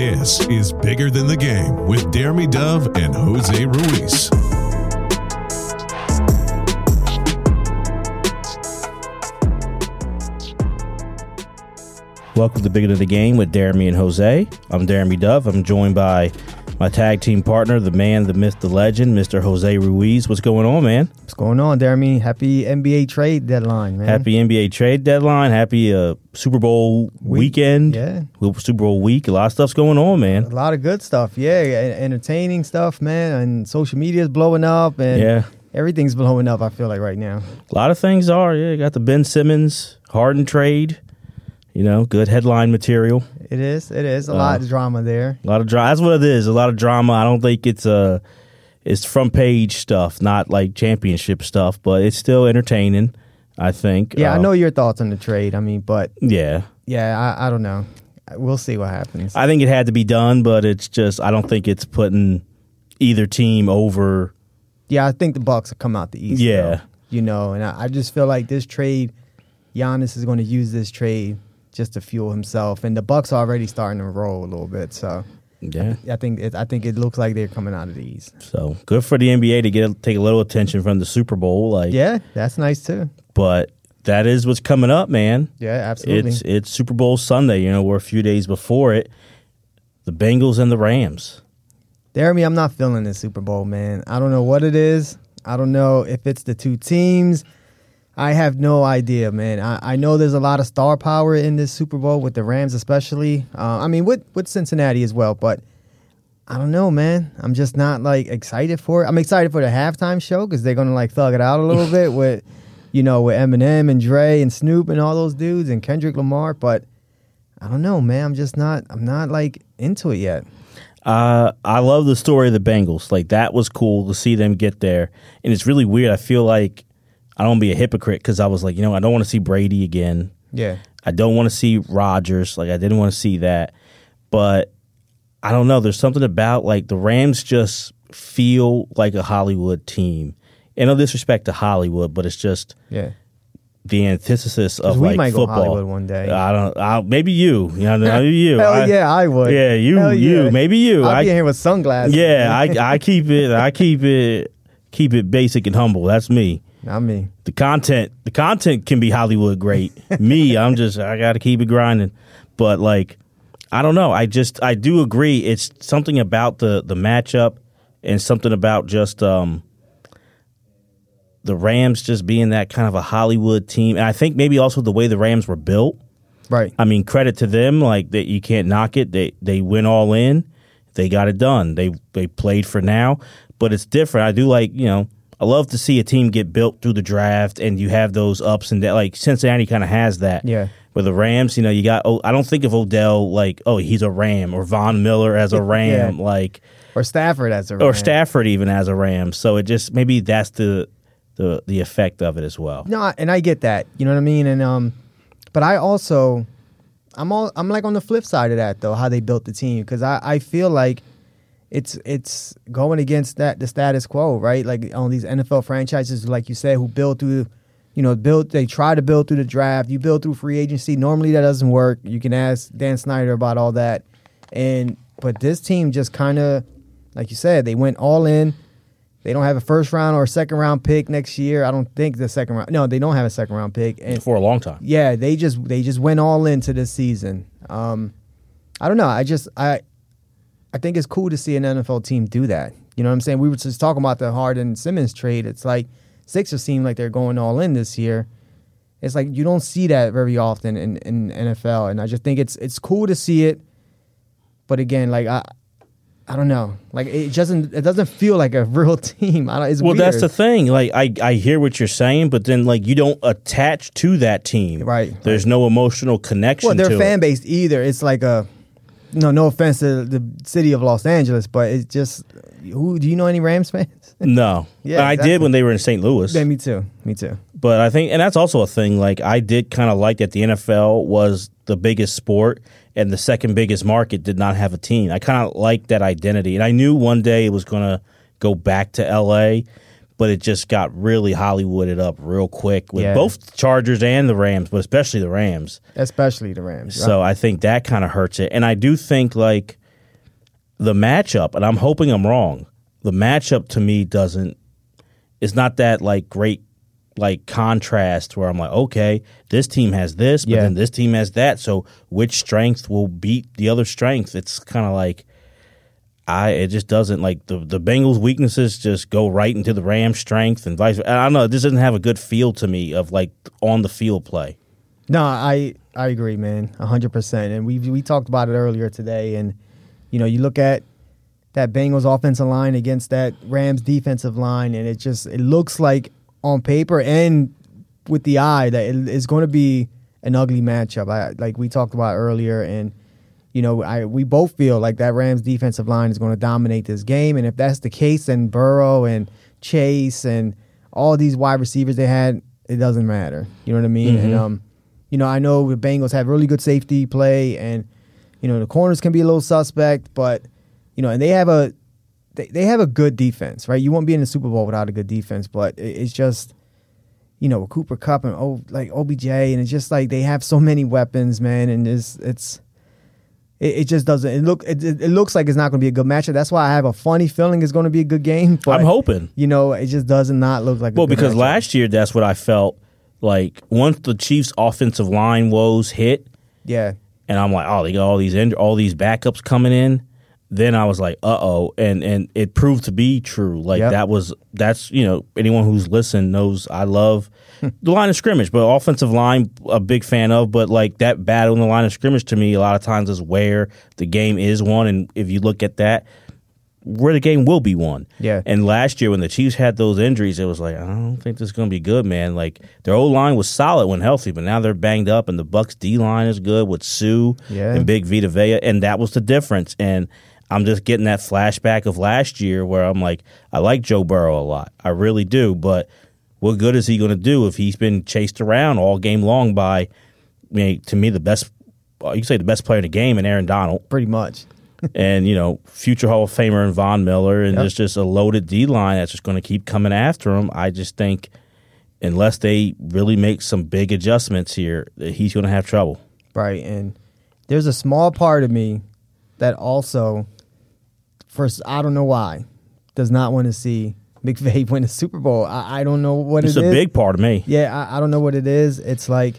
This is Bigger Than the Game with Jeremy Dove and Jose Ruiz. Welcome to Bigger Than the Game with Jeremy and Jose. I'm Jeremy Dove. I'm joined by my tag team partner, the man, the myth, the legend, Mr. Jose Ruiz. What's going on, man? What's going on, Jeremy? Happy NBA trade deadline, man. Happy NBA trade deadline. Happy uh, Super Bowl Week. weekend. Yeah. Super Bowl week. A lot of stuff's going on, man. A lot of good stuff, yeah. Entertaining stuff, man. And social media is blowing up, and Yeah. everything's blowing up. I feel like right now. A lot of things are. Yeah, you got the Ben Simmons Harden trade. You know, good headline material. It is. It is a Uh, lot of drama there. A lot of drama. That's what it is. A lot of drama. I don't think it's uh it's front page stuff, not like championship stuff, but it's still entertaining. I think. Yeah, I Uh, know your thoughts on the trade. I mean, but Yeah, yeah, I, I don't know. We'll see what happens. I think it had to be done, but it's just I don't think it's putting either team over. yeah, I think the Bucks will come out the East. Yeah. though, you know, and I, I just feel like this trade, Giannis is going to use this trade just to fuel himself, and the Bucks are already starting to roll a little bit. So Yeah. I think it, I think it looks like they're coming out of these. So good for the NBA to get take a little attention from the Super Bowl, like. Yeah, that's nice too. But that is what's coming up, man. Yeah, absolutely. It's it's Super Bowl Sunday. You know, we're a few days before it. The Bengals and the Rams. Jeremy, I'm not feeling this Super Bowl, man. I don't know what it is. I don't know if it's the two teams. I have no idea, man. I, I know there's a lot of star power in this Super Bowl with the Rams, especially. Uh, I mean, with with Cincinnati as well, but I don't know, man. I'm just not like excited for it. I'm excited for the halftime show because they're gonna like thug it out a little bit with, you know, with Eminem and Dre and Snoop and all those dudes and Kendrick Lamar. But I don't know, man. I'm just not. I'm not like into it yet. Uh, I love the story of the Bengals. Like that was cool to see them get there, and it's really weird. I feel like I don't wanna be a hypocrite because I was like, you know, I don't want to see Brady again. Yeah. I don't want to see Rodgers. Like I didn't want to see that, but I don't know. There's something about like the Rams just feel like a Hollywood team. And no disrespect to Hollywood, but it's just Yeah. the antithesis of we like might go football. Hollywood one day. I don't. I, maybe you. You know, maybe you. Hell I- yeah, I would. Yeah, you. Hell you. yeah. Maybe you. I'll I, be in here with sunglasses. yeah, I, I keep it. I keep it. Keep it basic and humble. That's me. Not me. The content. The content can be Hollywood great. me, I'm just. I got to keep it grinding. But like, I don't know. I just. I do agree. It's something about the the matchup and something about just um the Rams just being that kind of a Hollywood team. And I think maybe also the way the Rams were built. Right. I mean, credit to them. Like that, you can't knock it. They they went all in. They got it done. They they played for now, but it's different. I do like you know. I love to see a team get built through the draft, and you have those ups and downs. Like Cincinnati kind of has that. Yeah. With the Rams, you know, you got. Oh, I don't think of Odell like, oh, he's a Ram, or Von Miller as a Ram, Yeah. like, Or Stafford as a or Stafford even as a Ram. So it just maybe that's the the the effect of it as well. No, and I get that. You know what I mean? And um, but I also, I'm all I'm like on the flip side of that though, how they built the team because I I feel like it's it's going against that the status quo, right? Like on these NFL franchises, like you said, who build through, you know, build they try to build through the draft. You build through free agency. Normally that doesn't work. You can ask Dan Snyder about all that, and but this team just kind of, like you said, they went all in. They don't have a first round or a second round pick next year. I don't think the second round. No, they don't have a second round pick. And For a long time. yeah, they just they just went all into this season. Um, I don't know. I just I I think it's cool to see an NFL team do that. You know what I'm saying? We were just talking about the Harden Simmons trade. It's like Sixers seem like they're going all in this year. It's like you don't see that very often in, in NFL, and I just think it's it's cool to see it. But again, like I, I don't know, like it doesn't it doesn't feel like a real team. I don't, it's Well, weird. that's the thing. Like, I, I hear what you're saying, but then like you don't attach to that team. Right. There's no emotional connection. well, their fan it. base either. It's like a no, no offense to the city of Los Angeles, but it's just who do you know any Rams fans? No. Yeah, I did when they were in St. Louis. yeah, me too. Me too. But I think, and that's also a thing. Like, I did kind of like that the NFL was the biggest sport, and the second biggest market did not have a team. I kind of liked that identity, and I knew one day it was going to go back to LA, but it just got really Hollywooded up real quick with Yeah. both Chargers and the Rams, but especially the Rams. Especially the Rams. So I think that kind of hurts it. And I do think like the matchup, and I'm hoping I'm wrong. The matchup to me doesn't. It's not that like great like contrast where I'm like, okay, this team has this, but Yeah. then this team has that. So which strength will beat the other strength? It's kind of like I it just doesn't like the the Bengals weaknesses just go right into the Rams strength and vice. I don't know. This doesn't have a good feel to me of like on the field play. No, I I agree, man, hundred percent. And we we talked about it earlier today. And you know, you look at that Bengals offensive line against that Rams defensive line, and it just it looks like on paper and with the eye that it is going to be an ugly matchup. I, like we talked about earlier, and you know, I we both feel like that Rams defensive line is going to dominate this game. And if that's the case, then Burrow and Chase and all these wide receivers they had, it doesn't matter. You know what I mean? And um, you know, I know the Bengals have really good safety play, and you know the corners can be a little suspect, but you know, and they have a they, they have a good defense, right? You won't be in the Super Bowl without a good defense, but it, it's just you know Cooper Kupp and oh like OBJ, and it's just like they have so many weapons, man, and it's it's it, it just doesn't it look it, it looks like it's not going to be a good matchup. That's why I have a funny feeling it's going to be a good game. But I'm hoping. you know it just does not look like a Well, because matchup. last year that's what I felt like once the Chiefs' offensive line woes hit, yeah and I'm like, oh, they got all these in- all these backups coming in. Then I was like, uh oh, and and it proved to be true. Like Yep. that was that's you know anyone who's listened knows I love the line of scrimmage, but offensive line a big fan of. But like that battle in the line of scrimmage to me a lot of times is where the game is won, and if you look at that, where the game will be won. Yeah. And last year when the Chiefs had those injuries, it was like I don't think this is going to be good, man. Like their old line was solid when healthy, but now they're banged up, and the Bucs D line is good with Suh Yeah. and Big Vita Vea, and that was the difference. And I'm just getting that flashback of last year where I'm like, I like Joe Burrow a lot, I really do, but what good is he going to do if he's been chased around all game long by, I mean, to me the best. uh, You can say the best player in the game, and Aaron Donald pretty much. and you know future Hall of Famer and Von Miller, and Yep. there's just a loaded D line that's just going to keep coming after him. I just think unless they really make some big adjustments here, that he's going to have trouble. Right. And there's a small part of me that also, first, I don't know why, does not want to see McVay win the Super Bowl. I, I don't know what It's it a is. big part of me. Yeah, I, I don't know what it is. It's like,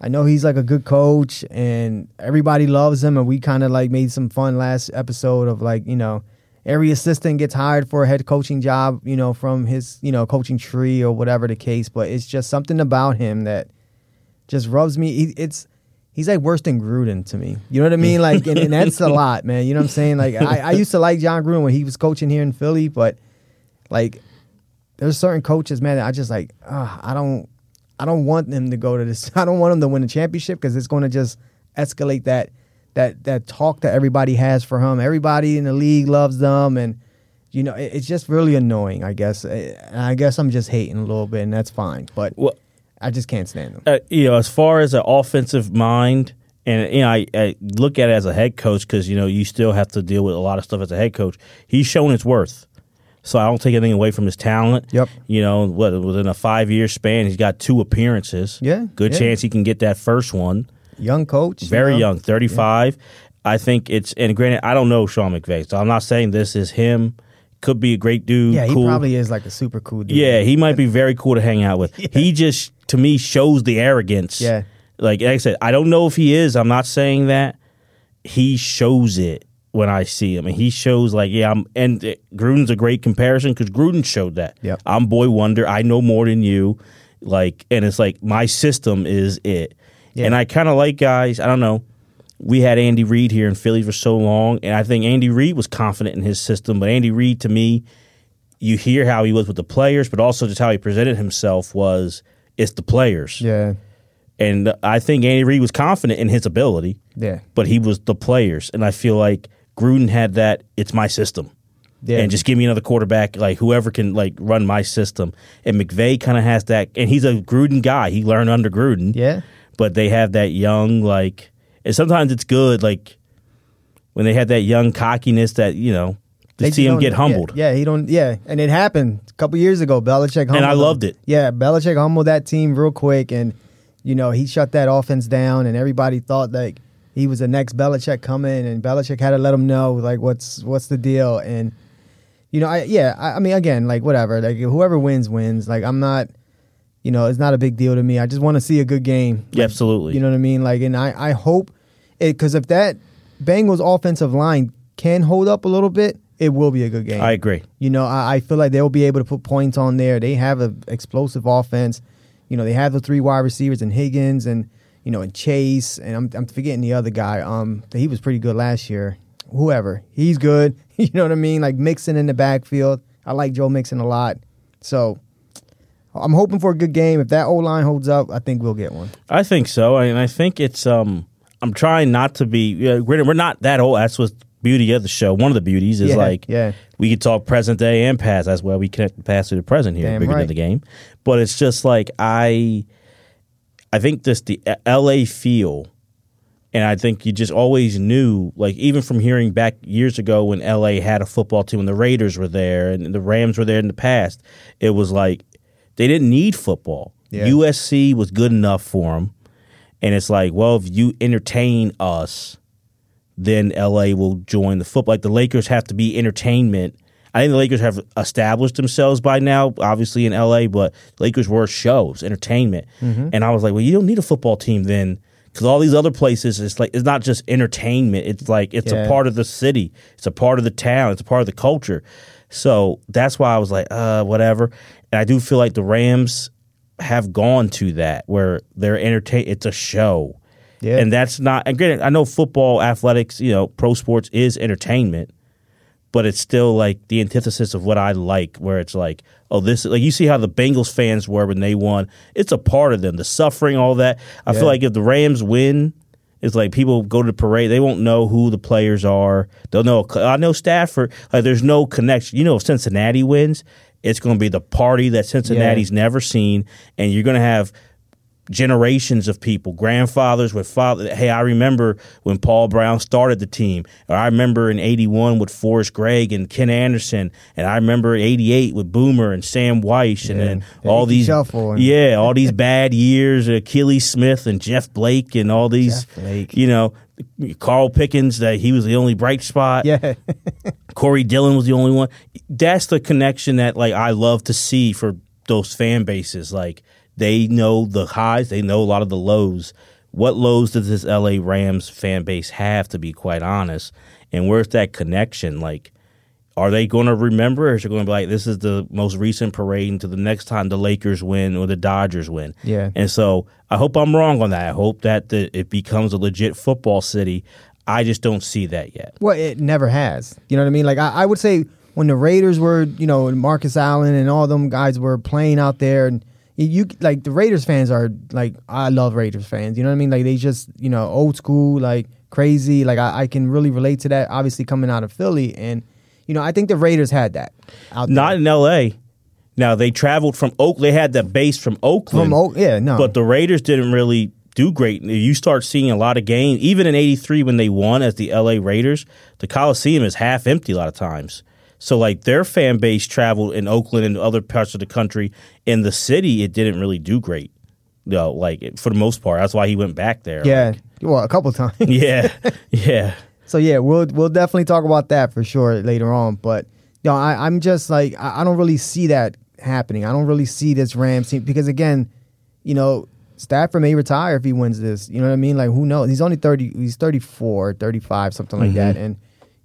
I know he's like a good coach and everybody loves him. And we kind of like made some fun last episode of like, you know, every assistant gets hired for a head coaching job, you know, from his, you know, coaching tree or whatever the case. But it's just something about him that just rubs me. He, it's, he's like worse than Gruden to me. You know what I mean? Like, and, and that's a lot, man. You know what I'm saying? Like, I, I used to like Jon Gruden when he was coaching here in Philly, but like, there's certain coaches, man, that I just like, uh, I don't, I don't want them to go to this. I don't want them to win a championship because it's going to just escalate that, that, that talk that everybody has for him. Everybody in the league loves them, and you know, it, it's just really annoying. I guess. Eh, And I guess I'm just hating a little bit, and that's fine. But Well, I just can't stand them. uh, you know, as far as an offensive mind, and you know, I, I look at it as a head coach because you know you still have to deal with a lot of stuff as a head coach. He's shown his worth, so I don't take anything away from his talent. Yep. You know, what within a five year span, he's got two appearances. Yeah, Good yeah. chance he can get that first one. Young coach, you Very know? young, thirty five. I think it's and granted, I don't know Sean McVay, so I'm not saying this is him. Could be a great dude. Yeah, he cool. probably is like a super cool dude. Yeah, he might be very cool to hang out with. He just, to me, shows the arrogance. Yeah. Like, like I said, I don't know if he is. I'm not saying that. He shows it when I see him. And he shows, like, yeah, I'm, and Gruden's a great comparison because Gruden showed that. Yep. I'm Boy Wonder. I know more than you. Like, and it's like, my system is it. Yeah. And I kind of like guys, I don't know. We had Andy Reid here in Philly for so long, and I think Andy Reid was confident in his system. But Andy Reid, to me, you hear how he was with the players, but also just how he presented himself was it's the players. yeah, And I think Andy Reid was confident in his ability, yeah, but he was the players. And I feel like Gruden had that it's my system. yeah. And just give me another quarterback, like whoever can like run my system. And McVay kind of has that, and he's a Gruden guy. He learned under Gruden. yeah, But they have that young, like, and sometimes it's good, like when they have that young cockiness that you know to They see him get humbled. Yeah, he don't. Yeah, and it happened a couple years ago. Belichick humbled And I loved it. Yeah, Belichick humbled that team real quick, and you know he shut that offense down, and everybody thought like he was the next Belichick coming, and Belichick had to let him know like what's what's the deal. And you know, I yeah, I, I mean, again, like whatever, like whoever wins wins. Like I'm not, you know, it's not a big deal to me. I just want to see a good game. Yeah, absolutely. You know what I mean? Like, and I I hope it because if that Bengals offensive line can hold up a little bit, it will be a good game. I agree. You know, I, I feel like they'll be able to put points on there. They have an explosive offense. You know, they have the three wide receivers and Higgins and you know and Chase and I'm I'm forgetting the other guy. Um, he was pretty good last year. Whoever, he's good. you know what I mean? Like Mixon in the backfield. I like Joe Mixon a lot. So I'm hoping for a good game. If that O line holds up, I think we'll get one. I think so, and I think it's. um I'm trying not to be. Yeah, we're, we're not that old. That's what's beauty of the show. One of the beauties is Yeah, like yeah. we could talk present day and past. That's why we connect the past to the present here, Damn bigger than the game. But it's just like I, I think this the L.A. feel, and I think you just always knew, like even from hearing back years ago when L.A. had a football team and the Raiders were there and the Rams were there in the past, it was like they didn't need football. Yeah. USC was good enough for them, and it's like, well, if you entertain us then LA will join the football. Like the Lakers have to be entertainment. I think the Lakers have established themselves by now, obviously in LA, but Lakers were shows, entertainment. And I was like, well, you don't need a football team then. Because all these other places, it's like it's not just entertainment. It's like it's Yeah. a part of the city. It's a part of the town. It's a part of the culture. So that's why I was like, uh, whatever. And I do feel like the Rams have gone to that where they're entertain. It's a show. Yeah. And that's not, and granted, I know football, athletics, you know, pro sports is entertainment, but it's still like the antithesis of what I like, where it's like, oh, this, like you see how the Bengals fans were when they won. It's a part of them, the suffering, all that. I Yeah. feel like if the Rams win, it's like people go to the parade, they won't know who the players are. They'll know, I know Stafford, like there's no connection. You know, if Cincinnati wins, it's going to be the party that Cincinnati's never seen, and you're going to have generations of people, grandfathers with father. Hey, I remember when Paul Brown started the team, or I remember in '81 with Forrest Gregg and Ken Anderson, and I remember in '88 with Boomer and Sam Wyche, and Yeah, then all these, and- yeah, all these bad years, Akili Smith and Jeff Blake, and all these, you know. Carl Pickens, that he was the only bright spot. Yeah. Corey Dillon was the only one. That's the connection that like I love to see for those fan bases. Like they know the highs, they know a lot of the lows. What lows does this LA Rams fan base have to be quite honest? And where's that connection? Like are they going to remember or is it going to be like this is the most recent parade until the next time the Lakers win or the Dodgers win? Yeah. And so I hope I'm wrong on that. I hope that the, it becomes a legit football city. I just don't see that yet. Well, it never has. You know what I mean? Like I, I would say when the Raiders were, you know, Marcus Allen and all them guys were playing out there, and you, like the Raiders fans are like I love Raiders fans. You know what I mean? Like they just you know old school, like crazy. Like I, I can really relate to that. Obviously coming out of Philly, and you know I think the Raiders had that out Not there. in L.A. Now they traveled from Oak. They had that base from Oakland. from Oak, yeah, no, But the Raiders didn't really do great. You start seeing a lot of games, even in '83 when they won as the LA Raiders. The Coliseum is half empty a lot of times. So like their fan base traveled in Oakland and other parts of the country. In the city, it didn't really do great. No, like for the most part. That's why he went back there. yeah, Like, well a couple times. yeah, yeah. So yeah, we'll we'll definitely talk about that for sure later on. But you know, I, I'm just like I, I don't really see that happening. I don't really see this Rams team because again, you know, Stafford may retire if he wins this. You know what I mean? Like who knows? He's only thirty. He's 34, 35, something like mm-hmm. that. And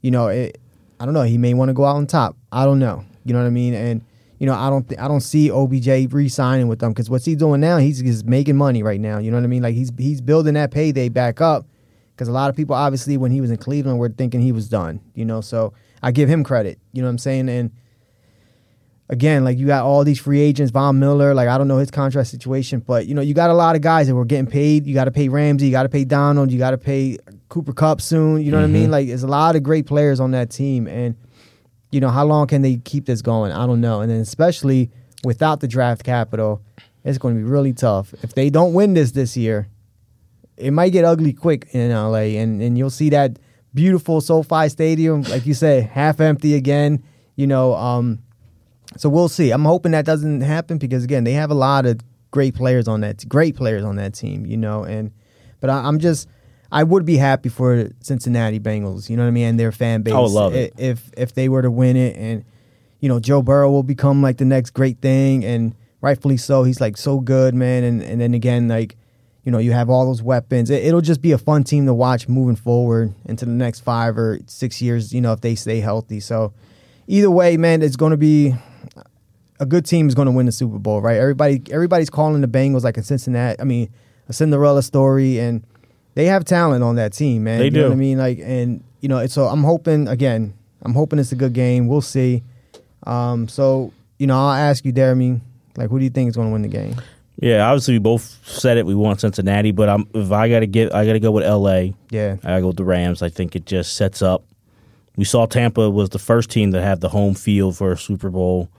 you know, it, I don't know. He may want to go out on top. I don't know. You know what I mean? And you know, I don't th- I don't see OBJ re-signing with them because what's he doing now? He's just making money right now. You know what I mean? Like he's he's building that payday back up because a lot of people obviously when he was in Cleveland were thinking he was done. You know, so I give him credit. You know what I'm saying? And again, like you got all these free agents, Von Miller. Like I don't know his contract situation, but you know you got a lot of guys that were getting paid. You got to pay Ramsey, you got to pay Donald, you got to pay Cooper Kupp soon. You know what I mean? Like there's a lot of great players on that team, and you know how long can they keep this going? I don't know. And then especially without the draft capital, it's going to be really tough. If they don't win this this year, it might get ugly quick in LA, and and you'll see that beautiful SoFi Stadium, like you said, half empty again. You know, um, so we'll see. I'm hoping that doesn't happen because again, they have a lot of great players on that, great players on that team. You know, and but I, I'm just, I would be happy for Cincinnati Bengals. You know what I mean, and their fan base. I would love it. if if they were to win it, and you know Joe Burrow will become like the next great thing, and rightfully so. He's like so good, man. And and then again, like you know, you have all those weapons. It, it'll just be a fun team to watch moving forward into the next five or six years. You know, if they stay healthy. So either way, man, it's going to be a good team is going to win the Super Bowl, right? Everybody, everybody's calling the Bengals like a Cincinnati. I mean, a Cinderella story, and they have talent on that team, man. They you Know do. what I mean, like, and you know, it's so I'm hoping again. I'm hoping it's a good game. We'll see. Um, so you know, I'll ask you, Jeremy, like, who do you think is going to win the game? Yeah, obviously we both said it. We want Cincinnati, but I'm if I got to get, I got to go with L.A. Yeah, I got to go with the Rams. I think it just sets up. We saw Tampa was the first team to have the home field for a Super Bowl.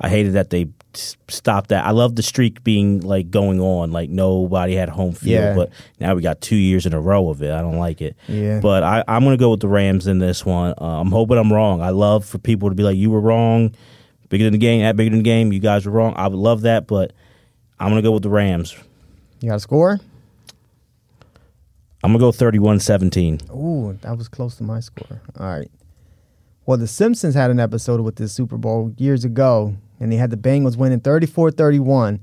I hated that they stopped that. I love the streak being like going on, like nobody had home field, Yeah. but now we got two years in a row of it. I don't like it. Yeah. But I, I'm going to go with the Rams in this one. Uh, I'm hoping I'm wrong. I love for people to be like, "You were wrong." Bigger than the game, at bigger than the game. You guys were wrong. I would love that, but I'm going to go with the Rams. you got a score? I'm going to go 31-17. Ooh, that was close to my score. All right. Well, The Simpsons had an episode with this Super Bowl years ago, and they had the Bengals winning 34 31.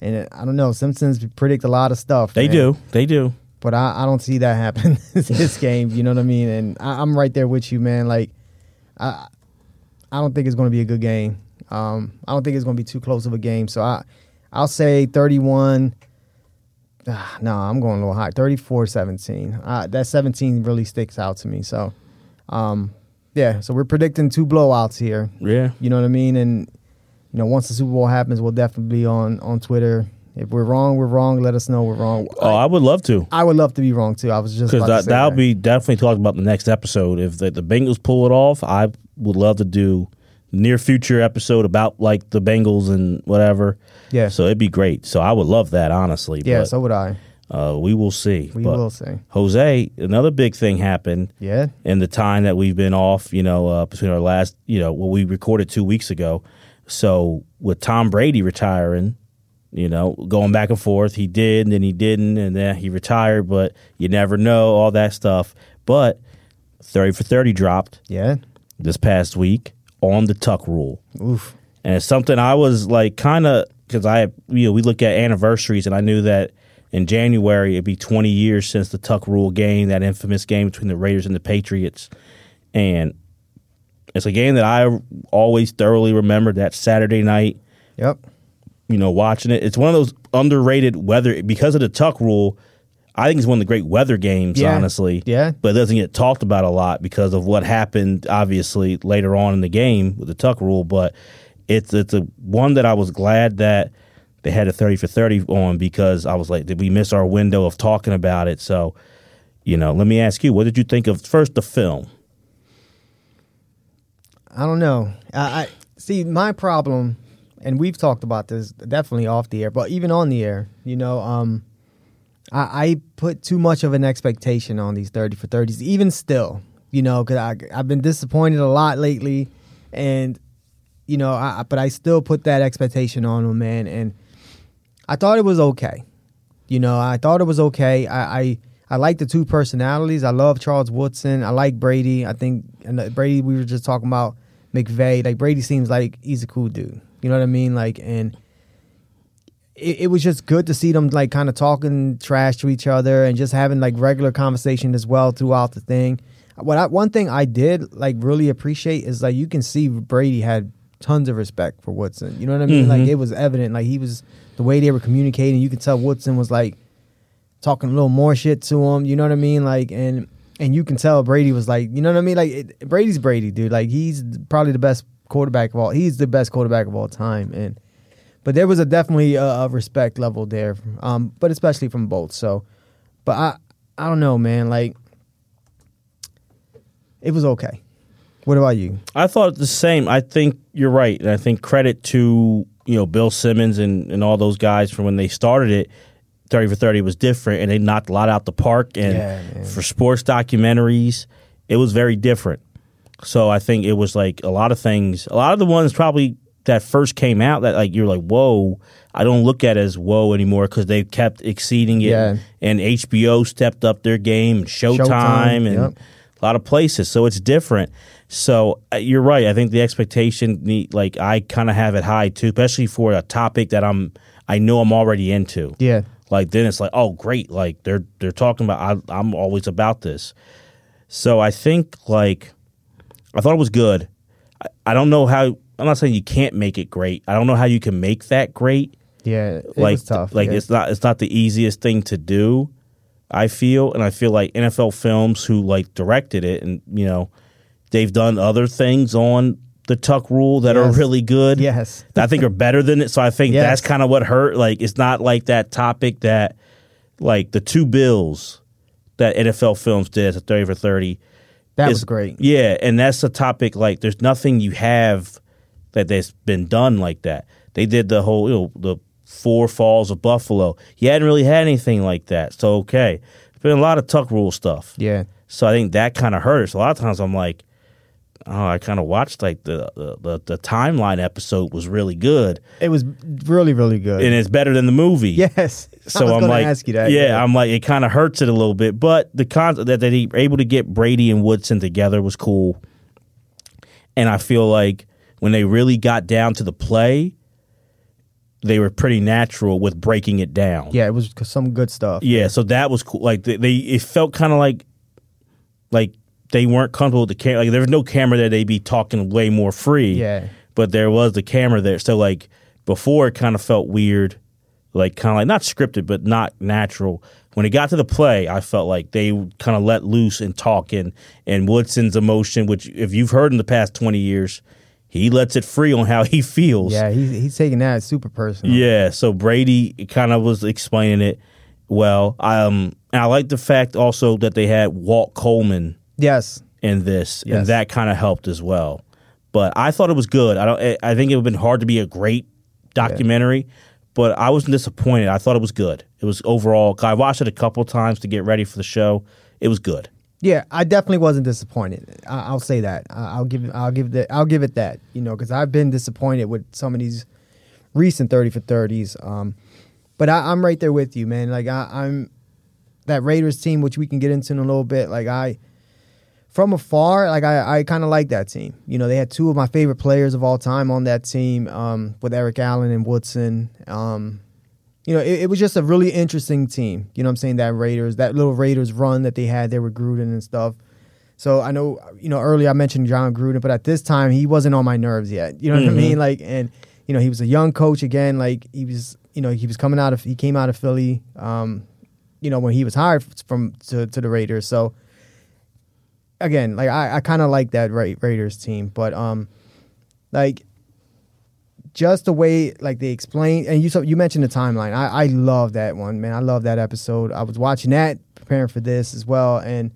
And it, I don't know, Simpsons predict a lot of stuff. They man. do. They do. But I, I don't see that happen this game. You know what I mean? And I, I'm right there with you, man. Like, I I don't think it's going to be a good game. Um, I don't think it's going to be too close of a game. So I I'll say 31. Ah, no, I'm going a little high. 34-17. Uh, that 17 really sticks out to me. So, um, yeah. So we're predicting two blowouts here. Yeah. You know what I mean? And you know, once the Super Bowl happens, we'll definitely be on on Twitter. If we're wrong, we're wrong. Let us know we're wrong. Oh, I would love to. I would love to be wrong too. I was just because that, that'll that. be definitely talked about the next episode. If the, the Bengals pull it off, I would love to do near future episode about like the Bengals and whatever. Yeah. So it'd be great. So I would love that honestly. yeah. but, so would I. uh, we will see. We But will see. Jose, another big thing happened Yeah. in the time that we've been off. You know, uh, between our last, you know, what we recorded two weeks ago. So with Tom Brady retiring, you know, going back and forth, he did and then he didn't, and then he retired. But you never know all that stuff. But thirty for thirty dropped Yeah. this past week on the Tuck rule. Oof. And it's something I was like kind of because I, you know, we look at anniversaries and I knew that in January it'd be 20 years since the Tuck Rule game, that infamous game between the Raiders and the Patriots. And it's a game that I always thoroughly remember that Saturday night, Yep. you know, watching it. It's one of those underrated weather because of the Tuck Rule. I think it's one of the great weather games, Yeah. honestly. Yeah. But it doesn't get talked about a lot because of what happened, obviously, later on in the game with the Tuck rule. But it's it's a one that I was glad that they had a 30 for 30 on because I was like, did we miss our window of talking about it? So, you know, let me ask you, what did you think of first the film? I don't know. I, I see my problem, and we've talked about this definitely off the air, but even on the air, you know, um, I, I put too much of an expectation on these thirty for thirties. Even still, you know, because I've been disappointed a lot lately, and you know, I, but I still put that expectation on them, man, and I thought it was okay. You know, I thought it was okay. I I, I like the two personalities. I love Charles Woodson. I like Brady. I think uh, Brady. We were just talking about McVay. Like Brady seems like he's a cool dude. You know what I mean? Like and. It, it was just good to see them like kind of talking trash to each other and just having like regular conversation as well throughout the thing. What I, one thing I did like really appreciate is like you can see Brady had tons of respect for Woodson. You know what I mean? Like Mhm. it was evident. Like he was the way they were communicating. You could tell Woodson was like talking a little more shit to him. You know what I mean? Like and and you can tell Brady was like, you know what I mean? Like it, Brady's Brady, dude. Like he's probably the best quarterback of all. He's the best quarterback of all time. And but there was a definitely a, a respect level there. Um, but especially from both. So, but I I don't know, man. Like it was okay. What about you? I thought the same. I think you're right. And I think credit to, you know, Bill Simmons and, and all those guys from when they started it. 30 for 30 was different and they knocked a lot out the park. And Yeah, for sports documentaries, it was very different. So I think it was like a lot of things, a lot of the ones probably that first came out that like you're like whoa. I don't look at it as whoa anymore because they've kept exceeding it, Yeah. and HBO stepped up their game, Showtime, Showtime, and yep. a lot of places. So it's different. So uh, you're right. I think the expectation, need, like I kind of have it high too, especially for a topic that I'm, I know I'm already into. Yeah. Like then it's like, oh great, like they're they're talking about. I, I'm always about this. So I think like, I thought it was good. I, I don't know how. I'm not saying you can't make it great. I don't know how you can make that great Yeah. It like was tough. like yeah. it's not it's not the easiest thing to do i feel and i feel like nfl films who like directed it and you know they've done other things on the tuck rule that are really good Yes. i think are better than it so i think Yes. that's kind of what hurt like it's not like that topic that like the two bills that nfl films did a 30 for 30 That is- was great. Yeah, and that's a topic like there's nothing you have that that's been done like that. They did the whole you know, the four falls of Buffalo. You hadn't really had anything like that. So okay. There's been a lot of tuck rule stuff. Yeah. So I think that kind of hurts. A lot of times I'm like, oh, I kind of watched like the, the the timeline episode was really good, It was really, really good. and it's better than the movie. yes. So I was am like, that. yeah, I'm like, it kind of hurts it a little bit, but the concept that that he able to get Brady and Woodson together was cool, and I feel like when they really got down to the play, they were pretty natural with breaking it down. yeah, it was some good stuff. yeah. So that was cool. Like they, they it felt kind of like, like they weren't comfortable with the camera. Like there was no camera there. They'd be talking way more free. Yeah. but there was the camera there. So like before, it kind of felt weird, like kind of like not scripted, but not natural. When it got to the play, I felt like they kind of let loose and talking, and Woodson's emotion, which if you've heard in the past twenty years, he lets it free on how he feels. Yeah, he's he's taking that super personal. Yeah, so Brady kind of was explaining it well. Um, and I like the fact also that they had Walt Coleman Yes. in this, and that kind of helped as well. But I thought it was good. I don't. I- think it would have been hard to be a great documentary, but I wasn't disappointed. I thought it was good. It was overall. I watched it a couple times to get ready for the show. It was good. Yeah, I definitely wasn't disappointed. I, I'll say that. I, I'll give I'll give that I'll give it that. You know, because I've been disappointed with some of these recent thirty for thirties. Um, but I, I'm right there with you, man. Like I, I'm that Raiders team, which we can get into in a little bit. Like I, from afar, like I, I kind of like that team. You know, they had two of my favorite players of all time on that team, um, with Eric Allen and Woodson. Um, you know, it, it was just a really interesting team. You know what I'm saying? That Raiders, that little Raiders run that they had there with Gruden and stuff. So I know, you know, earlier I mentioned Jon Gruden, but at this time he wasn't on my nerves yet. You know what I mean? Like, and you know, he was a young coach again. Like he was, you know, he was coming out of, he came out of Philly, um, you know, when he was hired from to, to the Raiders. So again, like I, I kind of like that Ra- Raiders team, but um, like just the way like they explain and you so you mentioned the timeline. I I love that one, man. I love that episode. I was watching that preparing for this as well, and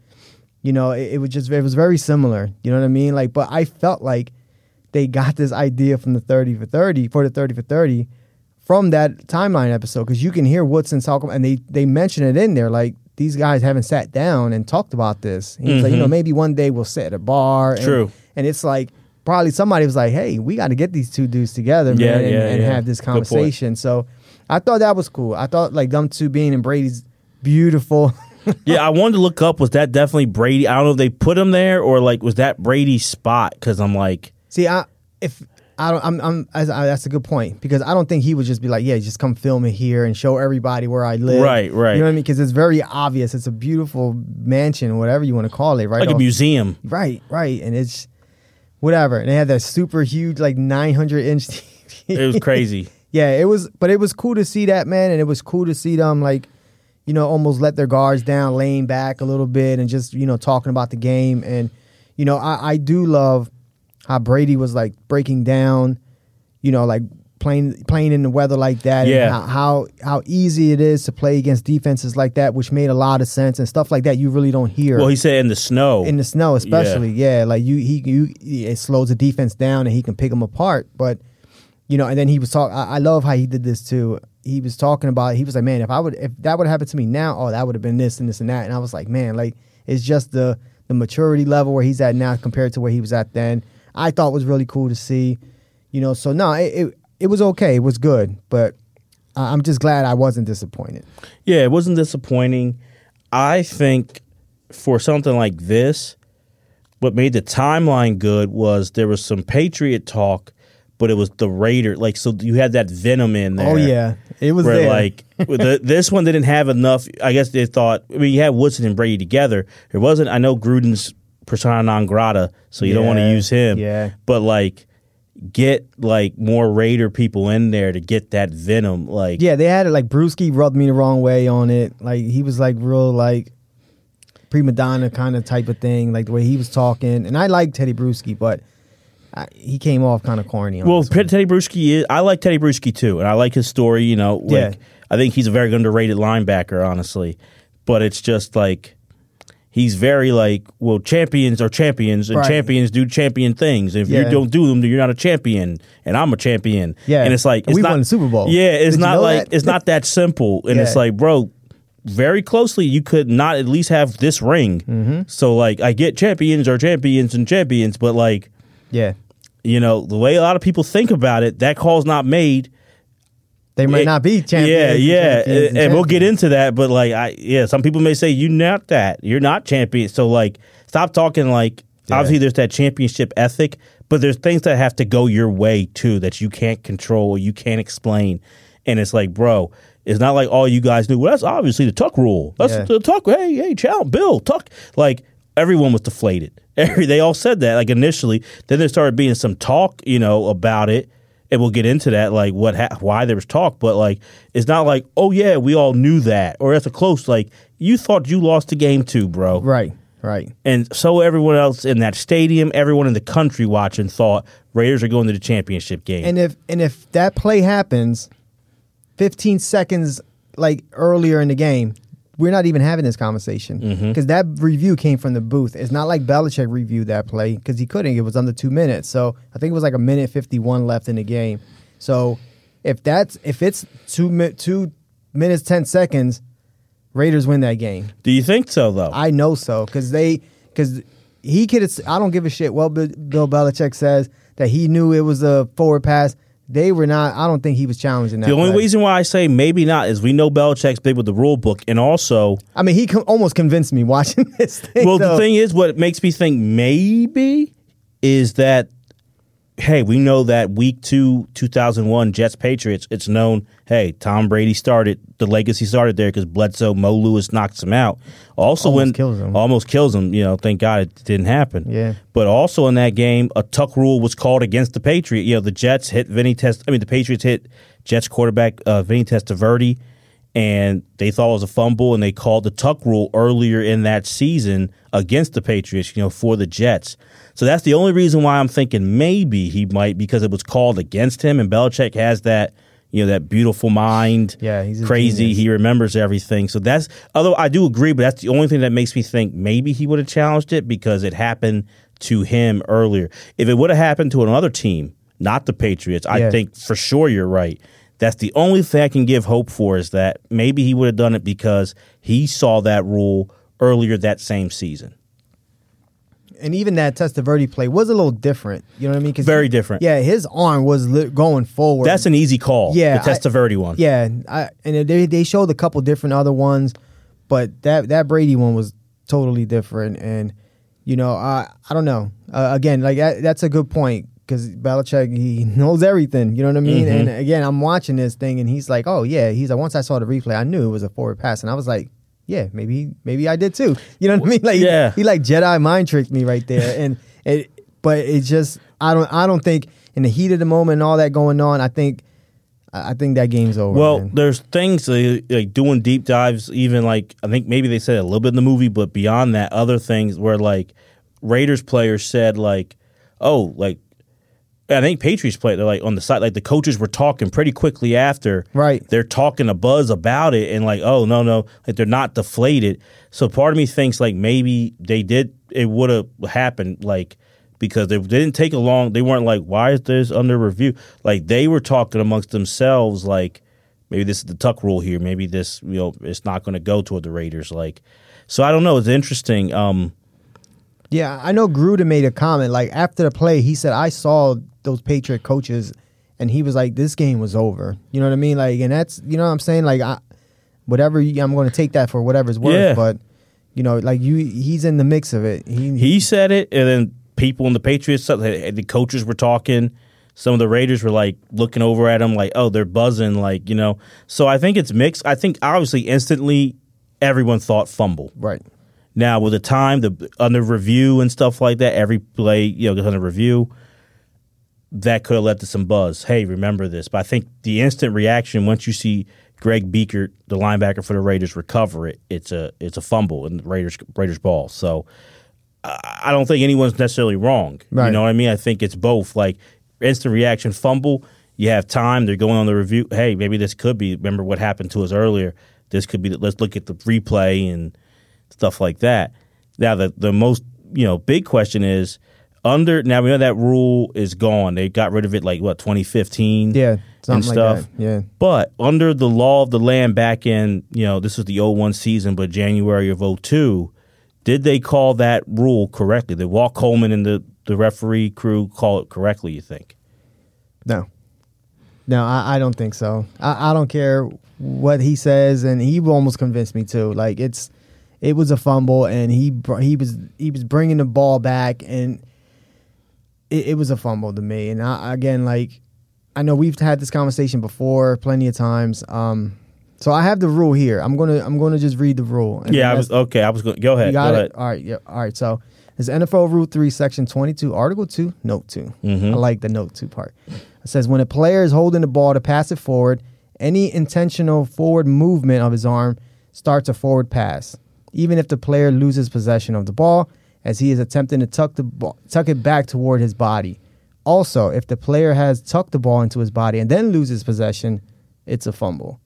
you know it, it was just it was very similar. You know what I mean? Like, but I felt like they got this idea from the thirty for thirty for the thirty for thirty from that timeline episode because you can hear Woodson talk and they they mention it in there like. These guys haven't sat down and talked about this. He's like, you know, mm-hmm. maybe one day we'll sit at a bar. And, True. And it's like probably somebody was like, "Hey, we got to get these two dudes together, man, Yeah, and, yeah, and yeah. have this conversation." So, I thought that was cool. I thought like them two being in Brady's beautiful. yeah, I wanted to look up. Was that definitely Brady? I don't know if they put him there or like was that Brady's spot? Because I'm like, See, I if I don't, I'm, I'm I, I- that's a good point because I don't think he would just be like, "Yeah, just come film it here and show everybody where I live." Right, right. You know what I mean? Because it's very obvious. It's a beautiful mansion, whatever you want to call it, right? like a museum. Right, right, and it's whatever. And they had that super huge, like 900 inch. TV. It was crazy. Yeah, it was, but it was cool to see that man, and it was cool to see them like, you know, almost let their guards down, laying back a little bit, and just you know talking about the game. And you know, I, I do love how Brady was like breaking down, you know, like playing playing in the weather like that. and Yeah. how, how how easy it is to play against defenses like that, which made a lot of sense and stuff like that. You really don't hear Well, he said in the snow. in the snow, especially. Yeah, like you, he, you, it slows the defense down, and he can pick them apart. But you know, and then he was talking. I love how he did this too. He was talking about. He was like, "Man, if I would, if that would have happened to me now, oh, that would have been this and this and that." And I was like, "Man, like it's just the the maturity level where he's at now compared to where he was at then." I thought was really cool to see. You know, so no, it, it it was okay. It was good, but I- I'm just glad I wasn't disappointed. Yeah, it wasn't disappointing. I think for something like this, what made the timeline good was there was some Patriot talk, but it was the Raider. Like, so you had that venom in oh, there. Oh yeah, it was where there. like the, this one didn't have enough. I guess they thought. I mean, you had Woodson and Brady together. It wasn't. I know Gruden's persona non grata, so you don't want to use him. yeah. but like get like more Raider people in there to get that venom. Like, yeah, they had it like Bruschi rubbed me the wrong way on it. Like he was like real like prima donna kind of type of thing, like the way he was talking. And I like Teddy Bruschi, but I, he came off kind of corny. On Well. Teddy Bruschi is. I like Teddy Bruschi too, and I like his story. You know, like Yeah. I think he's a very underrated linebacker, honestly. But it's just like he's very like, well, champions are champions, and Right. champions do champion things. If Yeah. you don't do them, then you're not a champion, and I'm a champion. Yeah. and it's like it's we not, won the Super Bowl. Yeah, it's Did you not know like that? it's not that simple, and it's like, bro. Very closely, you could not at least have this ring. Mm-hmm. So, like, I get champions are champions and champions, but like, yeah, you know, the way a lot of people think about it, that call's not made. They might It- not be champions. Yeah, and yeah, champions and, and we'll get into that. But like, I yeah, some people may say you're not that. You're not champion. So like, stop talking like. Yeah. Obviously, there's that championship ethic, but there's things that have to go your way too that you can't control or you can't explain. And it's like, bro, it's not like all you guys knew. Well, that's obviously the Tuck rule. That's Yeah. the Tuck. Hey, hey, chow, Bill, Tuck. Like everyone was deflated. Every they all said that like initially. Then there started being some talk, you know, about it and we'll get into that, like what, ha- why there was talk, but like it's not like, oh yeah, we all knew that, or that's a close. Like you thought you lost the game too, bro, Right, right. and so everyone else in that stadium, everyone in the country watching thought Raiders are going to the championship game. And if and if that play happens, 15 seconds like earlier in the game, we're not even having this conversation Mm-hmm. because that review came from the booth. It's not like Belichick reviewed that play because he couldn't. It was under two minutes, so I think it was like a minute 51 left in the game. So if that's if it's two mi- two minutes 10 seconds, Raiders win that game. Do you think so though? I know so because they because he could. I don't give a shit. Well, Bill Bill Belichick says that he knew it was a forward pass. They were not. I don't think he was challenging that. the only play. reason why I say maybe not is we know Belichick's big with the rule book, and also, I mean, he co- almost convinced me watching this thing. well, though. the thing is, what makes me think maybe is that hey, we know that week two, 2001 Jets Patriots, it's known, hey, Tom Brady started, the legacy started there because Bledsoe, Mo Lewis knocks him out. Also, Almost when kills him. almost kills him, you know, thank God it didn't happen. Yeah. But also in that game, a tuck rule was called against the Patriot. You know, the Jets hit Vinny Test, I mean, the Patriots hit Jets quarterback uh, Vinny Testaverde, and they thought it was a fumble, and they called the tuck rule earlier in that season against the Patriots, you know, for the Jets. So that's the only reason why I'm thinking maybe he might because it was called against him, and Belichick has that, you know, that beautiful mind. Yeah, he's crazy. genius. He remembers everything. So that's although I do agree, but that's the only thing that makes me think maybe he would have challenged it because it happened to him earlier. If it would have happened to another team, not the Patriots, I think for sure you're right. That's the only thing I can give hope for is that maybe he would have done it because he saw that rule earlier that same season. and even that Testaverde play was a little different. You know what I mean? Very different. Yeah, his arm was li- going forward. That's an easy call. Yeah, the I- Testaverde one. Yeah, I, and they they showed a couple different other ones, but that that Brady one was totally different. And you know, I I don't know. Uh, again, like that, that's a good point because Belichick he knows everything. You know what I mean? Mm-hmm. And again, I'm watching this thing, and he's like, "Oh yeah," he's like, "Once I saw the replay, I knew it was a forward pass," and I was like. Yeah, maybe maybe I did too. You know what I mean? Like Yeah. he like Jedi mind tricked me right there, and it. But it just I don't I don't think in the heat of the moment and all that going on, I think I think that game's over. Well, man. there's things like doing deep dives, even like I think maybe they said a little bit in the movie, but beyond that, other things where like Raiders players said like, oh, like I think Patriots played. They're like on the side, like the coaches were talking pretty quickly after. Right. They're talking a buzz about it, and like, oh no, no, like they're not deflated. So part of me thinks like maybe they did. It would have happened like because they didn't take a long. They weren't like, why is this under review? Like they were talking amongst themselves like. Maybe this is the tuck rule here. Maybe this, you know, it's not going to go toward the Raiders. Like, so I don't know. It's interesting. Um, Yeah, I know Gruden made a comment like after the play. He said, "I saw those Patriot coaches, and he was like, "This game was over." You know what I mean? Like, and that's you know what I'm saying. Like, I, whatever you, I'm going to take that for whatever's worth. Yeah. But you know, like you, he's in the mix of it. He, He said it, and then people in the Patriots, the coaches were talking. Some of the Raiders were like looking over at him, like, "Oh, they're buzzing," like you know. So I think it's mixed. I think obviously instantly everyone thought fumble. right. Now with the time, the under review and stuff like that, every play you know goes under review. That could have led to some buzz. Hey, remember this? But I think the instant reaction once you see Greg Biekert, the linebacker for the Raiders, recover it, it's a it's a fumble and the Raiders Raiders ball. So I I don't think anyone's necessarily wrong. You know what I mean? I think it's both. Like instant reaction fumble, you have time. They're going on the review. Hey, maybe this could be. Remember what happened to us earlier? This could be. Let's look at the replay and stuff like that. Now the the most you know big question is under. Now we know that rule is gone. They got rid of it like what 2015. Yeah, and like stuff. that. Yeah. But under the law of the land back in, you know, this was the 01 season, but January of 02, did they call that rule correctly? Did Walt Coleman and the, the referee crew call it correctly, you think? No. No, I, I don't think so. I, I don't care what he says, and he almost convinced me too. Like it's, it was a fumble, and he br- he was he was bringing the ball back, and it, it was a fumble to me. And I, again, like I know we've had this conversation before, plenty of times. Um, so I have the rule here. I'm gonna I'm gonna just read the rule. and Yeah, I was okay. I was going. Go ahead. got go it. ahead. All right. Yeah. All right. So it's NFL Rule Three, Section Twenty-two, Article Two, Note 2 Mm-hmm. I like the Note Two part. It says when a player is holding the ball to pass it forward, any intentional forward movement of his arm starts a forward pass, even if the player loses possession of the ball, as he is attempting to tuck the ball, tuck it back toward his body. Also, if the player has tucked the ball into his body and then loses possession, it's a fumble.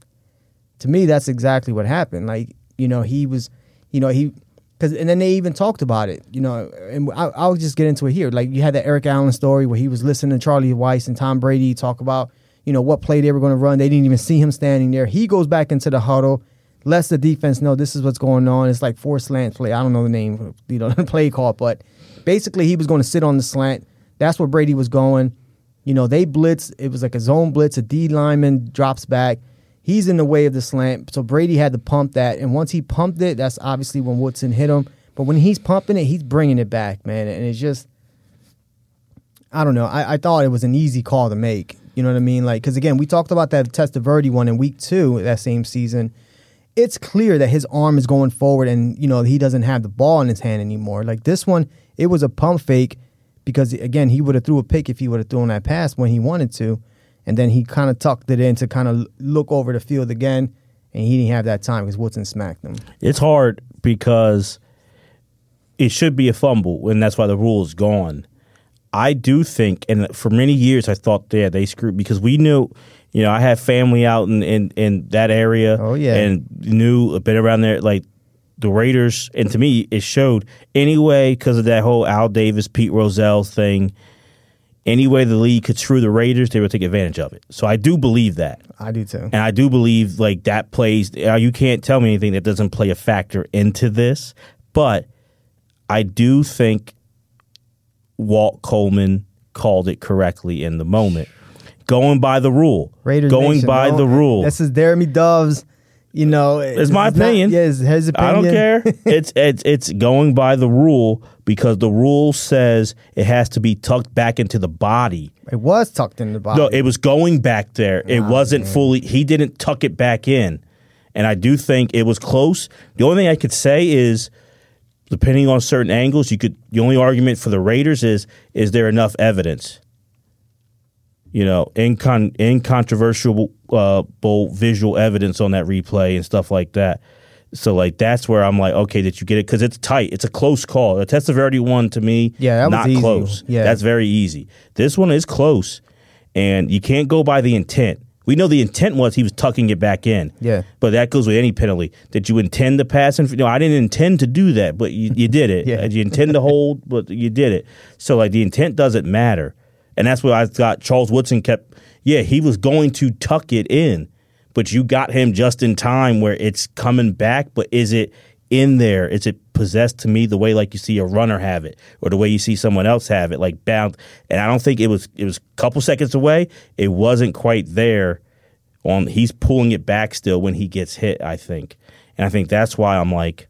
To me that's exactly what happened. Like you know he was you know he because and then they even talked about it you know and I, i'll just get into it here. Like you had the eric allen story where he was listening to charlie weis and tom brady talk about you know what play they were going to run. They didn't even see him standing there. He goes back into the huddle lets the defense know this is what's going on it's like four slant play i don't know the name you know the play call but basically he was going to sit on the slant that's where brady was going you know, they blitz. It was like a zone blitz. A D lineman drops back. He's in the way of the slant. So Brady had to pump that. And once he pumped it, that's obviously when Woodson hit him. But when he's pumping it, he's bringing it back, man. And it's just, I don't know. I, I thought it was an easy call to make. You know what I mean? Like, because again, we talked about that Testaverde one in week two that same season. It's clear that his arm is going forward and, you know, he doesn't have the ball in his hand anymore. Like this one, it was a pump fake because again he would have threw a pick if he would have thrown that pass when he wanted to, and then he kind of tucked it in to kind of look over the field again, and he didn't have that time because Woodson smacked him. It's hard because it should be a fumble, and that's why the rule is gone. I do think, and for many years I thought, yeah, they screwed because we knew, you know, I had family out in in, in that area. Oh, yeah. and knew a bit around there, like the Raiders, and to me, it showed anyway because of that whole Al Davis, Pete Rozelle thing. Any way the league could screw the Raiders, they would take advantage of it. So I do believe that. I do too. And I do believe like that plays. uh, You can't tell me anything that doesn't play a factor into this. But I do think Walt Coleman called it correctly in the moment, going by the rule. Raiders going Nation, by no, the rule. This is Jeremy Dove's. You know, It's my not- opinion. yeah, it's his opinion. I don't care. it's it's it's going by the rule because the rule says it has to be tucked back into the body. It was tucked in the body. No, it was going back there. It wasn't fully. He didn't tuck it back in, and I do think it was close. The only thing I could say is, depending on certain angles, you could. The only argument for the Raiders is: is there enough evidence? You know, incon, incontrovertible uh, visual evidence on that replay and stuff like that. So, like, that's where I'm like, okay, did you get it? Because it's tight. It's a close call. The Testaverde one to me, Yeah, that was not close. Yeah. that's very easy. This one is close, and you can't go by the intent. We know the intent was he was tucking it back in. Yeah. But that goes with any penalty. Did you intend to pass? And no, I didn't intend to do that, but you, you did it. Yeah. Did you intend to hold, but you did it. So like the intent doesn't matter, and that's what I thought. Charles Woodson kept. Yeah, he was going to tuck it in, but you got him just in time where it's coming back. But is it in there is it possessed to me the way like you see a runner have it or the way you see someone else have it like bound and I don't think it was it was a couple seconds away it wasn't quite there on he's pulling it back still when he gets hit I think and I think that's why I'm like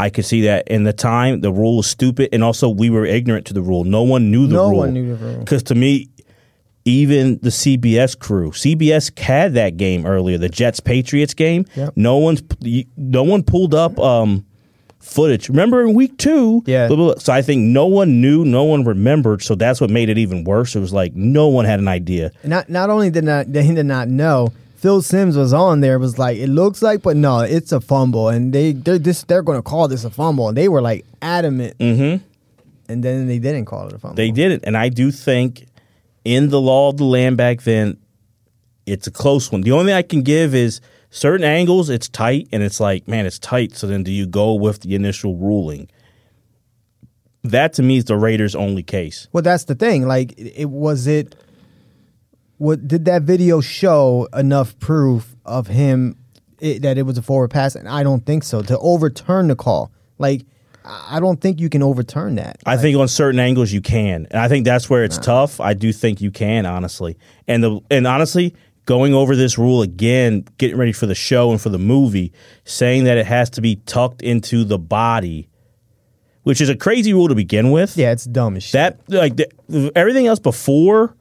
I could see that in the time the rule was stupid and also we were ignorant to the rule no one knew the No rule one knew the rule. because to me even the CBS crew. CBS had that game earlier, the Jets Patriots game. Yep. No one's no one pulled up um, footage. Remember in week two? Yeah. blah, blah, blah. So I think no one knew, no one remembered. So that's what made it even worse. It was like no one had an idea. Not not only did not they did not know. Phil Simms was on there. Was like it looks like, but no, it's a fumble, and they they're this they're going to call this a fumble, and they were like adamant. Mm-hmm. And then they didn't call it a fumble. They did it, and I do think in the law of the land back then, it's a close one. The only thing I can give is certain angles. It's tight, and it's like, man, it's tight. So then, do you go with the initial ruling? That to me is the Raiders' only case. Well, that's the thing. Like, it was it. What did that video show enough proof of him it, that it was a forward pass? And I don't think so. To overturn the call, like, I don't think you can overturn that. I think on certain angles you can, and I think that's where it's tough. I do think you can, honestly, and the and honestly, going over this rule again, getting ready for the show and for the movie, saying that it has to be tucked into the body, which is a crazy rule to begin with. Yeah, it's dumb as shit. That like the, everything else before,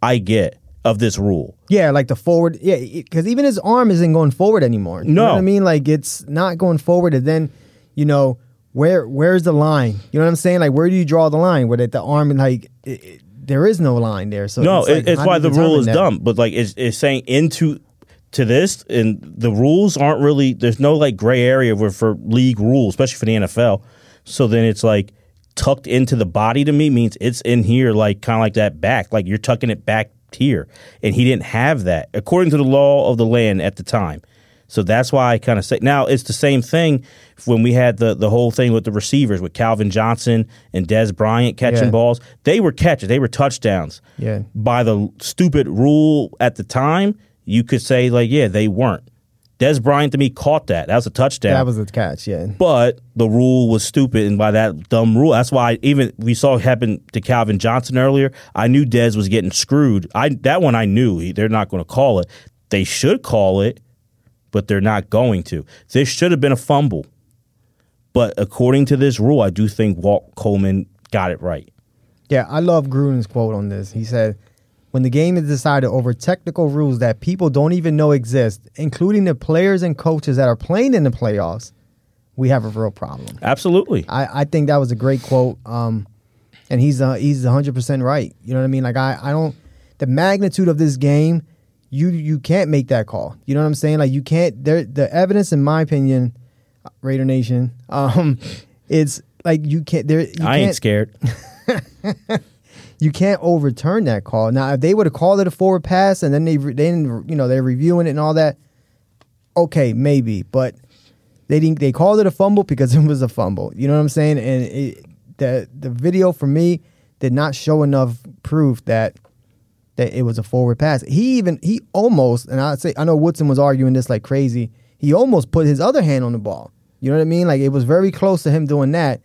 I get of this rule. Yeah, like the forward. Yeah, because even his arm isn't going forward anymore. You know No. what I mean? Like it's not going forward, and then you know where where's the line? You know what I'm saying? Like where do you draw the line? Where that the arm and like it, it- there is no line there. So No, it's, like, it's why the rule is that? dumb. But like, it's, it's saying into to this, and the rules aren't really. There's no like gray area for, for league rules, especially for the NFL. So then it's like tucked into the body to me means it's in here, like kind of like that back, like you're tucking it back here, and he didn't have that according to the law of the land at the time. So that's why I kind of say now it's the same thing when we had the the whole thing with the receivers with Calvin Johnson and Dez Bryant catching Yeah. balls. They were catches, they were touchdowns Yeah. by the stupid rule at the time, you could say like, yeah, they weren't. Dez Bryant to me caught that. That was a touchdown. That was a catch. Yeah. but the rule was stupid, and by that dumb rule, that's why even we saw it happen to Calvin Johnson earlier. I knew Dez was getting screwed. I that one I knew He- they're not going to call it. They should call it, but they're not going to. This should have been a fumble, but according to this rule, I do think Walt Coleman got it right. Yeah, I love Gruden's quote on this. He said, "When the game is decided over technical rules that people don't even know exist, including the players and coaches that are playing in the playoffs, we have a real problem." Absolutely. I, I think that was a great quote. Um, and he's uh, he's hundred percent right. You know what I mean? Like I, I don't the magnitude of this game, you you can't make that call. You know what I'm saying? Like you can't. There the evidence, in my opinion, Raider Nation, um, it's like you can't. There you I can't, ain't scared. you can't overturn that call. Now, if they would have called it a forward pass and then they re- they didn't, you know, they're reviewing it and all that, okay, maybe, but they didn't. They called it a fumble because it was a fumble. You know what I'm saying? And it, the the video for me did not show enough proof that that it was a forward pass. He even he almost, and I say I know Woodson was arguing this like crazy. He almost put his other hand on the ball. You know what I mean? Like it was very close to him doing that.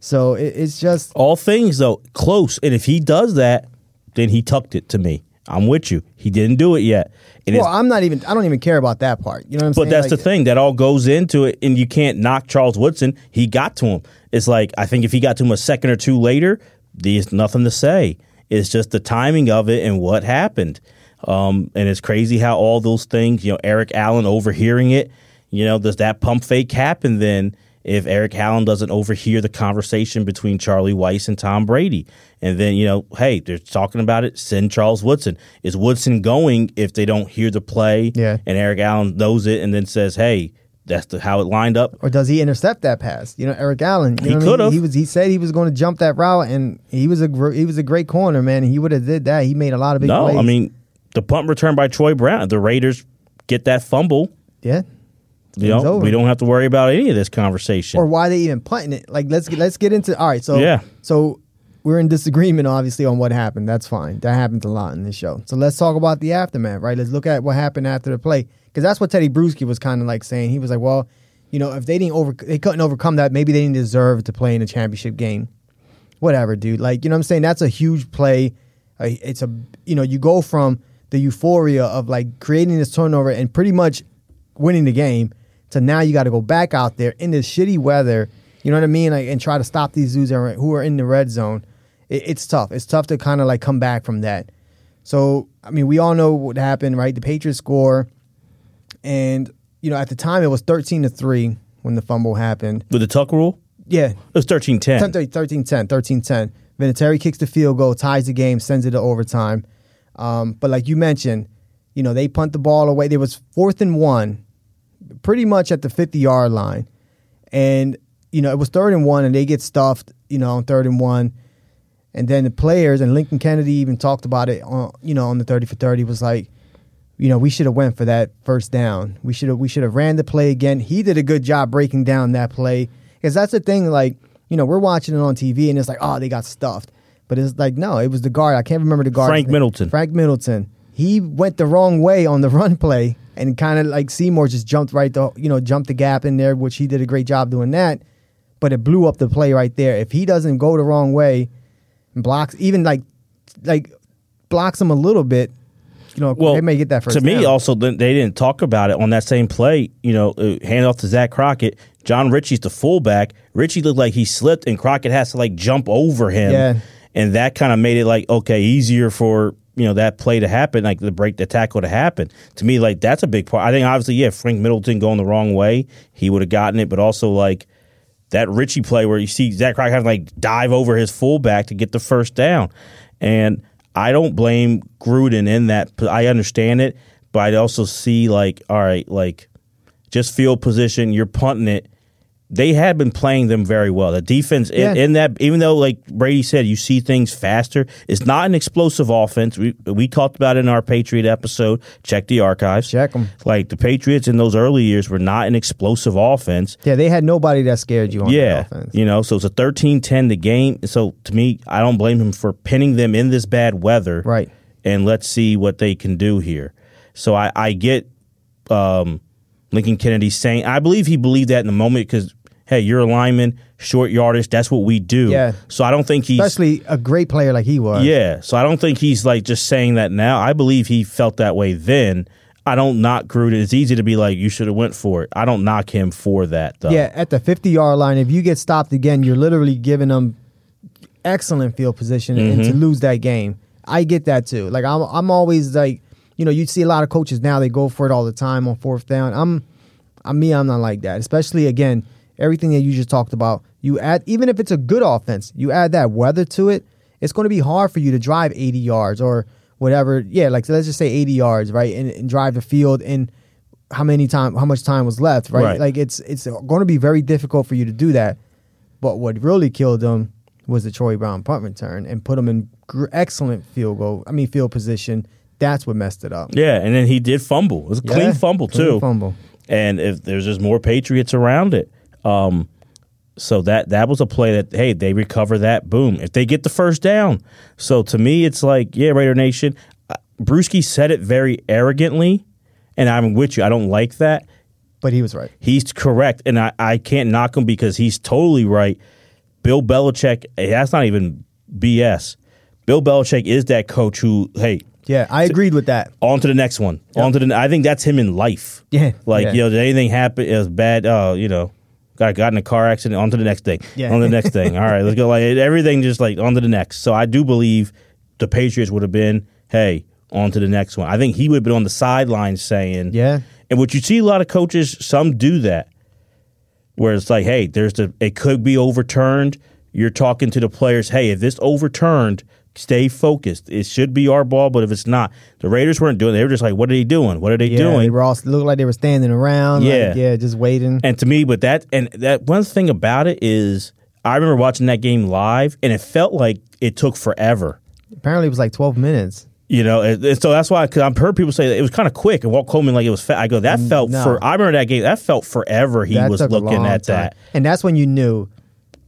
So it, it's just All things though close, and if he does that, then he tucked it to me. I'm with you. He didn't do it yet. And Well, I'm not even. I don't even care about that part. You know what I'm but saying? that's Like, the thing that all goes into it, and you can't knock Charles Woodson. He got to him. It's like I think if he got to him a second or two later, there's nothing to say. It's just the timing of it and what happened. Um, and it's crazy how all those things, you know, Eric Allen overhearing it. You know, does that pump fake happen then? If Eric Allen doesn't overhear the conversation between Charlie Weis and Tom Brady, and then you know, hey, they're talking about it. Send Charles Woodson. Is Woodson going if they don't hear the play? Yeah. and Eric Allen knows it and then says, "Hey, that's the, how it lined up." or does he intercept that pass? You know, Eric Allen. You He know what I mean? could've. He was. He said he was going to jump that route, and he was a gr- he was a great corner, man. He would have did that. He made a lot of big No, plays. I mean the punt return by Troy Brown. The Raiders get that fumble. yeah. You know, we don't have to worry about any of this conversation. Or why they even punting it? Like let's get let's get into. All right, so Yeah. So we're in disagreement, obviously, on what happened. That's fine. That happens a lot in this show. So let's talk about the aftermath, right? Let's look at what happened after the play, because that's what Teddy Bruschi was kind of like saying. He was like, "Well, you know, if they didn't over, they couldn't overcome that. Maybe they didn't deserve to play in a championship game. Whatever, dude. Like, you know what I'm saying? That's a huge play. It's a, you know, you go from the euphoria of like creating this turnover and pretty much winning the game to now you got to go back out there in this shitty weather. You know what I mean? Like, and try to stop these dudes that are- who are in the red zone. It, it's tough. It's tough to kind of like come back from that. So, I mean, we all know what happened, right? The Patriots score, and you know, at the time it was thirteen to three when the fumble happened. With the tuck rule, Yeah, it was 13 10. 13 10, 13 10. Vinatieri kicks the field goal, ties the game, sends it to overtime. Um, but like you mentioned, you know, they punt the ball away. There was fourth and one, pretty much at the 50 yard line. And, you know, it was third and one, and they get stuffed, you know, on third and one. And then the players, and Lincoln Kennedy even talked about it, on, you know, on the 30 for 30, was like, you know, we should have went for that first down. We should have we should have ran the play again. He did a good job breaking down that play because that's the thing. Like, you know, we're watching it on TV and it's like, oh, they got stuffed, but it's like, no, it was the guard. I can't remember the guard. Frank Middleton. Frank Middleton. He went the wrong way on the run play and kind of like Seymour just jumped right the you know jumped the gap in there, which he did a great job doing that. But it blew up the play right there. If he doesn't go the wrong way and blocks, even like like blocks him a little bit, you know, Well, they may get that first. to me, down. also, they didn't talk about it on that same play. You know, uh, hand off to Zach Crockett. Jon Ritchie's the fullback. Ritchie looked like he slipped, and Crockett has to like jump over him. Yeah. And that kind of made it like, okay, easier for, you know, that play to happen, like the break, the tackle to happen. To me, like, that's a big part. I think, obviously, yeah, Frank Middleton going the wrong way, he would have gotten it, but also, like, that Ritchie play where you see Zach Crockett have to like dive over his fullback to get the first down. And I don't blame Gruden in that. I understand it, but I also see like, all right, like just field position, you're punting it. They had been playing them very well. The defense in, Yeah. in that, even though like Brady said, you see things faster. It's not an explosive offense. We we talked about it in our Patriot episode. Check the archives. Check them. Like the Patriots in those early years were not an explosive offense. yeah, they had nobody that scared you on Yeah, the offense. you know, so it's a 13-10 the game. So to me, I don't blame him for pinning them in this bad weather. Right. And let's see what they can do here. So I, I get um, Lincoln Kennedy saying, I believe he believed that in the moment because, hey, you're a lineman, short yardage, that's what we do. Yeah. So I don't think he's Especially a great player like he was. yeah. So I don't think he's like just saying that now. I believe he felt that way then. I don't knock Gruden. It's easy to be like, you should have went for it. I don't knock him for that though. Yeah, at the 50 yard line, if you get stopped again, you're literally giving them excellent field position and Mm-hmm. to lose that game. I get that too. Like I'm, I'm always like, you know, you see a lot of coaches now they go for it all the time on fourth down. I'm, I'm me. I'm not like that. Especially again, everything that you just talked about. You add even if it's a good offense, you add that weather to it. It's going to be hard for you to drive 80 yards or whatever. Yeah, like let's just say 80 yards, right, and, and drive the field in how many time, how much time was left, right? Right. Like it's it's going to be very difficult for you to do that. But what really killed them was the Troy Brown punt return and put them in gr- excellent field goal. I mean field position. That's what messed it up. Yeah, and then he did fumble. It was a Yeah, clean fumble clean too. fumble. And if there's just more Patriots around it, um, so that that was a play that hey they recover that boom if they get the first down. So to me it's like yeah Raider Nation. Uh, Bruschi said it very arrogantly, and I'm with you. I don't like that. But he was right. He's correct, and I, I can't knock him because he's totally right. Bill Belichick, eh, that's not even BS. Bill Belichick is that coach who, hey, Yeah, I agreed with that. on to the next one. On to the. I think that's him in life. Yeah, Like yeah. you know, did anything happen? It was bad. Uh, you know, got got in a car accident. On to the next thing. Yeah. On to the next thing. All right, let's go. Like everything, just like on to the next. So I do believe the Patriots would have been, hey, on to the next one. I think he would have been on the sidelines saying, Yeah. And what you see a lot of coaches, some do that, where it's like, hey, there's the it could be overturned. You're talking to the players, hey, if this overturned, stay focused. It should be our ball, but if it's not, the Raiders weren't doing. it. They were just like, what are they doing? What are they Yeah, doing? they were all looked like they were standing around. like, Yeah. yeah, just waiting. And to me, but that and that one thing about it is, I remember watching that game live, and it felt like it took forever. Apparently, it was like 12 minutes. You know, and, and so that's why because I've heard people say that it was kind of quick, and Walt Coleman like it was. Fa- I go, that felt no. for. I remember that game. That felt forever. He That was looking at time. that. and that's when you knew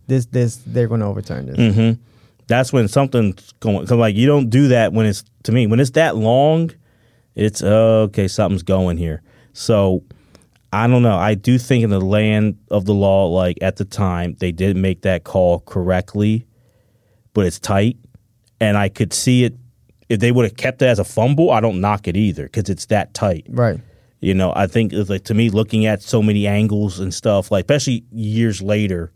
this. This they're going to overturn this. Mm-hmm. That's when something's going. Cause like you don't do that when it's to me when it's that long. It's uh, okay. Something's going here. So I don't know. I do think in the land of the law, like at the time, they did make that call correctly, but it's tight, and I could see it. If they would have kept it as a fumble, I don't knock it either because it's that tight. Right. You know, I think it's like to me, looking at so many angles and stuff, like especially years later,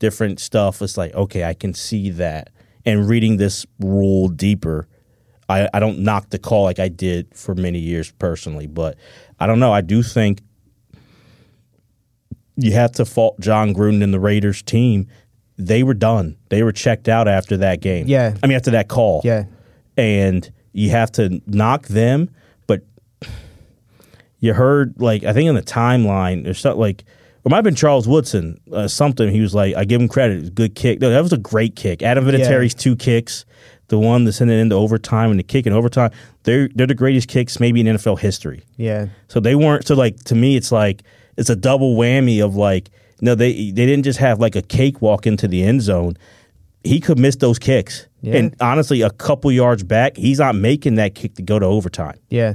different stuff. It's like okay, I can see that, and reading this rule deeper, I, I don't knock the call like I did for many years personally, but I don't know. I do think you have to fault Jon Gruden and the Raiders team. They were done. They were checked out after that game. Yeah. I mean after that call. Yeah. And you have to knock them, but you heard like I think in the timeline there's something like it might have been Charles Woodson uh, something. He was like, I give him credit, it was a good kick. No, that was a great kick. Adam Vinatieri's two kicks, the one that sent it into overtime and the kick in overtime. They're they're the greatest kicks maybe in NFL history. Yeah. So they weren't. So like to me, it's like it's a double whammy of like no, they they didn't just have like a cakewalk into the end zone. He could miss those kicks, Yeah. and honestly, a couple yards back, he's not making that kick to go to overtime. Yeah.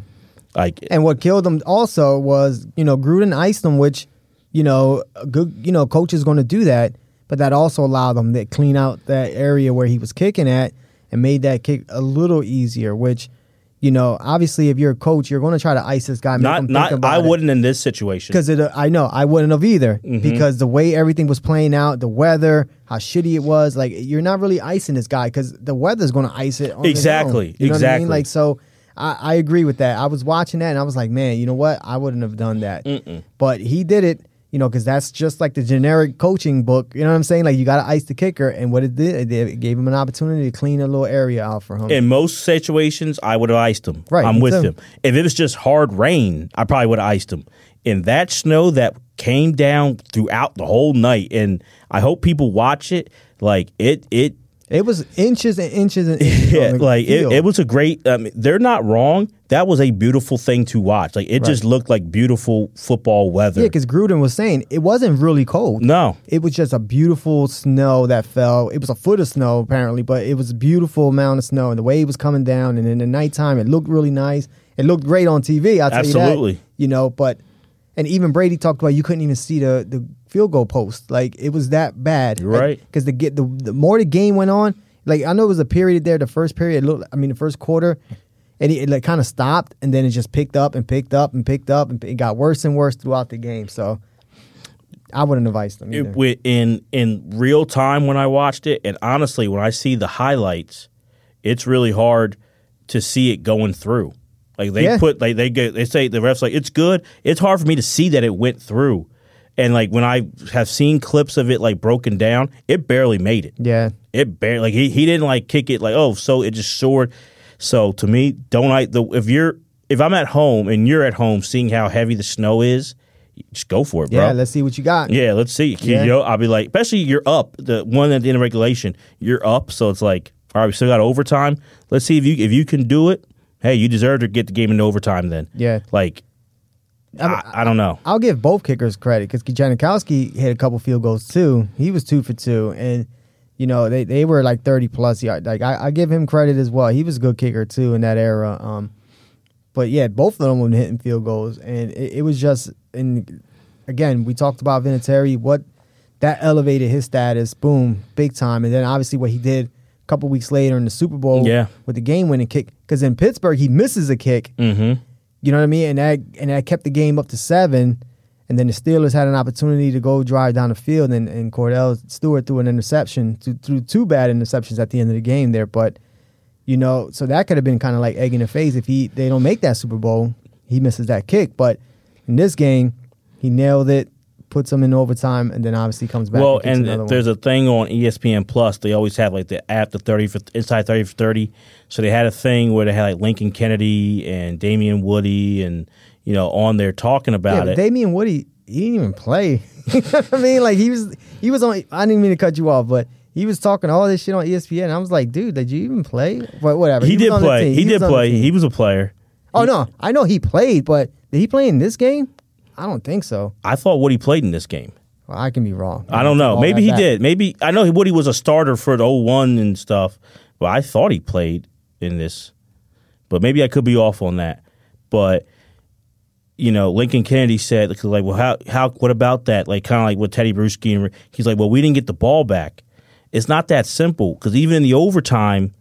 Like And what killed him also was, you know, Gruden iced him, which, you know, a good, you know, coach is going to do that, but that also allowed them to clean out that area where he was kicking at and made that kick a little easier. Which, you know, obviously, if you're a coach, you're going to try to ice this guy. Make him not think not I it. wouldn't in this situation. because it. I know I wouldn't have either Mm-hmm. because the way everything was playing out, the weather, how shitty it was. Like you're not really icing this guy because the weather's going to ice it. On Exactly, own. You know What I exactly. mean? Like so, I, I agree with that. I was watching that and I was like, man, you know what? I wouldn't have done that. But he did it. You know, because that's just like the generic coaching book. You know what I'm saying? Like you got to ice the kicker, and what it did, it gave him an opportunity to clean a little area out for him. in most situations, I would have iced him. Right, I'm with too. him. If it was just hard rain, I probably would have iced him. In that snow that came down throughout the whole night, and I hope people watch it. Like it, it, it was inches and inches and inches. yeah, like it, it was a great. I mean, they're not wrong. That was a beautiful thing to watch. Like it just looked like beautiful football weather. Yeah, because Gruden was saying it wasn't really cold. no, It was just a beautiful snow that fell. It was a foot of snow apparently, but it was a beautiful amount of snow, and the way it was coming down, and in the nighttime, it looked really nice. It looked great on TV. I'll tell you Absolutely. that. You know, but and even Brady talked about you couldn't even see the the field goal post. Like it was that bad. You're right. Because the get the, the more the game went on, like I know it was a period there. The first period, looked, I mean, the first quarter. And it, it like kind of stopped, and then it just picked up and picked up and picked up, and it got worse and worse throughout the game. So, I wouldn't advise them. It, in in real time when I watched it, and honestly, when I see the highlights, it's really hard to see it going through. Like they Yeah. put like they get they say the refs like it's good. It's hard for me to see that it went through, and like when I have seen clips of it like broken down, it barely made it. yeah, It barely like he, he didn't like kick it like oh so it just soared. So to me, don't I the if you're if I'm at home and you're at home seeing how heavy the snow is, just go for it, bro. Yeah, let's see what you got. Yeah, let's see. Yeah. You know, I'll be like, especially you're up. The one at the end of regulation, you're up. So it's like, all right, we still got overtime. Let's see if you if you can do it. Hey, you deserve to get the game in overtime. Then, Yeah. like, I, I don't know. I'll give both kickers credit because Janikowski hit a couple field goals too. He was two for two, and you know they, they were like thirty plus yards. Like I, I give him credit as well. He was a good kicker too in that era. Um, but yeah, both of them were hitting field goals, and it, it was just. And again, we talked about Vinatieri. What that elevated his status, boom, big time. And then obviously what he did a couple weeks later in the Super Bowl, Yeah. with the game winning kick. Because in Pittsburgh he misses a kick. Mm-hmm. You know what I mean? And that and that kept the game up to seven. And then the Steelers had an opportunity to go drive down the field, and, and Kordell Stewart threw an interception, th- threw two bad interceptions at the end of the game there. But you know, so that could have been kind of like egg in the face if he they don't make that Super Bowl, he misses that kick. But in this game, he nailed it, puts them in overtime, and then obviously comes back. Well, and, and there's one. a thing on ESPN Plus. They always have like the the thirty for inside thirty for thirty. So they had a thing where they had like Lincoln Kennedy and Damien Woody, and you know, on there talking about but it. Damien Woody, he didn't even play. you know what I mean? Like he was, he was on. I didn't mean to cut you off, but he was talking all this shit on ESPN. I was like, dude, did you even play? But whatever. he, was did play. He, was did play. He was a player. oh no, I know he played, but did he play in this game? I don't think so. I thought Woody played in this game. Well, I can be wrong. I don't know. Maybe he back. did. Maybe I know Woody was a starter for the 01 and stuff, but I thought he played in this. But maybe I could be off on that. But you know, Lincoln Kennedy said, like, well, how, how, what about that? Like, kind of like what Teddy Bruschi, and he's like, well, we didn't get the ball back. It's not that simple because even in the overtime,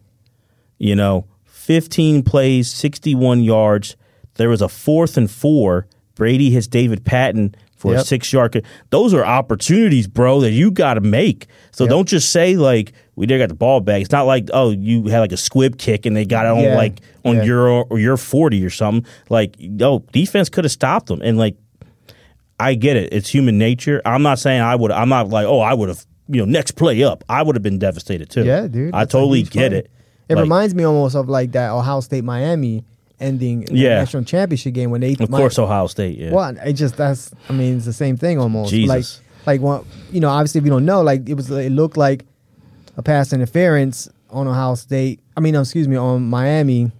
you know, 15 plays, 61 yards. There was a fourth and four. Brady hits David Patten for a Yep. six yard. Those are opportunities, bro, that you got to make. So Yep. don't just say like we did got the ball back. It's not like oh you had like a squib kick and they got it on Yeah. like on Yeah. your or your forty or something. Like no defense could have stopped them and like I get it. It's human nature. I'm not saying I would. I'm not like oh I would have you know next play up. I would have been devastated too. Yeah, dude. I totally get play. it. It Like, reminds me almost of like that Ohio State Miami ending Yeah. the national championship game when they of course Ohio State. Yeah. Well, it just that's I mean it's the same thing almost. Jesus. Like like one you know obviously if you don't know like it was it looked like a pass interference on Ohio State. I mean excuse me on Miami,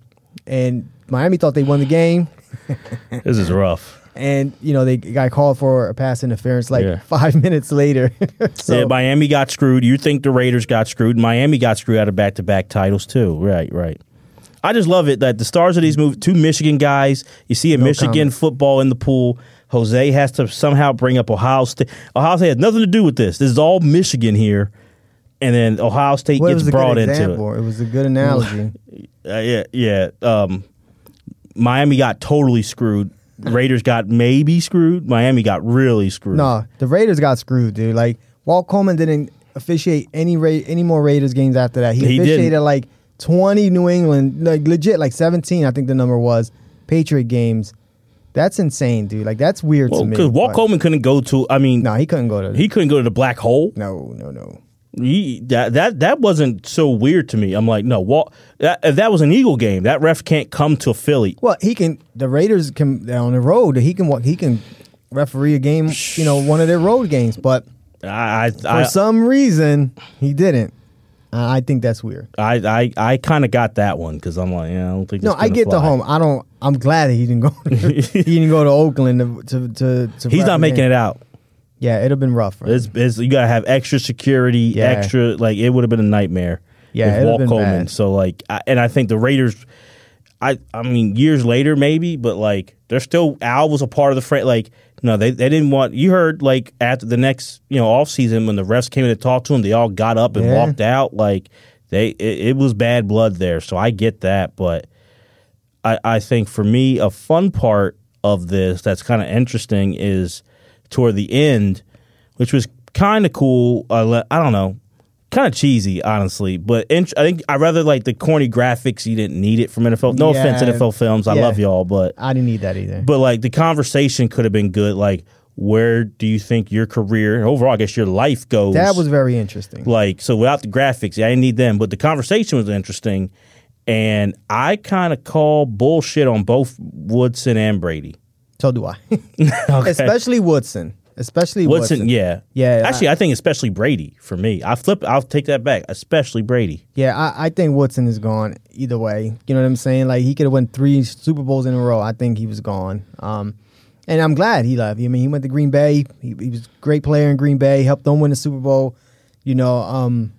and Miami thought they won the game, This is rough. and you know they got called for a pass interference like Yeah. five minutes later. so yeah, Miami got screwed. You think the Raiders got screwed? Miami got screwed out of back to back titles too. Right, right. I just love it that the stars of these movies, two Michigan guys. You see a No Michigan comment. football in the pool. Jose has to somehow bring up Ohio State. Ohio State has nothing to do with this. This is all Michigan here, and then Ohio State well, gets brought into it. It was a good analogy. Uh, yeah, yeah. Um, Miami got totally screwed. Raiders got maybe screwed. Miami got really screwed. No, the Raiders got screwed, dude. Like Walt Coleman didn't officiate any Ra- any more Raiders games after that. He, He officiated didn't. like twenty New England, like legit, like seventeen. I think the number was Patriot games. That's insane, dude. Like that's weird well, to me. because Walt but- Coleman couldn't go to. I mean, No, he couldn't go to. he couldn't go to the black hole. no, no, no. He, that that that wasn't so weird to me. I'm like, no, Walt. That, if that was an Eagle game, that ref can't come to Philly. Well, he can. The Raiders can on the road. He can. He can referee a game. You know, one of their road games. But I for I some reason, he didn't. I I think that's weird. I I, I kind of got that one because I'm like, yeah, I don't think. No, I get the home. I don't. I'm glad that he didn't go. he didn't go to Oakland to to to. to He's not making it out. Yeah, it'd have been rough. Him. It's, it's, you gotta have extra security, Yeah. extra like it would have been a nightmare. Yeah, with Walt Coleman. bad. So like, I, and I think the Raiders. I I mean, years later maybe, but like they're still Al was a part of the freight. Like no, they they didn't want. You heard like after the next you know off season when the refs came in to talk to them, they all got up and Yeah. walked out. Like they it, it was bad blood there. So I get that, but I I think for me a fun part of this that's kind of interesting is toward the end, which was kind of cool. Uh, I don't know, kind of cheesy, honestly. But int- I think I rather like the corny graphics. You didn't need it from NFL. No Yeah. offense, NFL films. I Yeah. love y'all, but I didn't need that either. but like the conversation could have been good. Like, where do you think your career overall, I guess your life goes? that was very interesting. like so without the graphics. Yeah, I didn't need them, but the conversation was interesting. And I kind of call bullshit on both Woodson and Brady. So do I. Okay. Especially Woodson. Especially Woodson, Woodson. yeah, Yeah, Actually, I, think especially Brady for me. I flip. I'll take that back. Especially Brady. Yeah, I, I think Woodson is gone either way. You know what I'm saying? Like he could have won three Super Bowls in a row. I think he was gone. Um, and I'm glad he left. I mean, he went to Green Bay. He, he was a great player in Green Bay. Helped them win the Super Bowl. You know, um,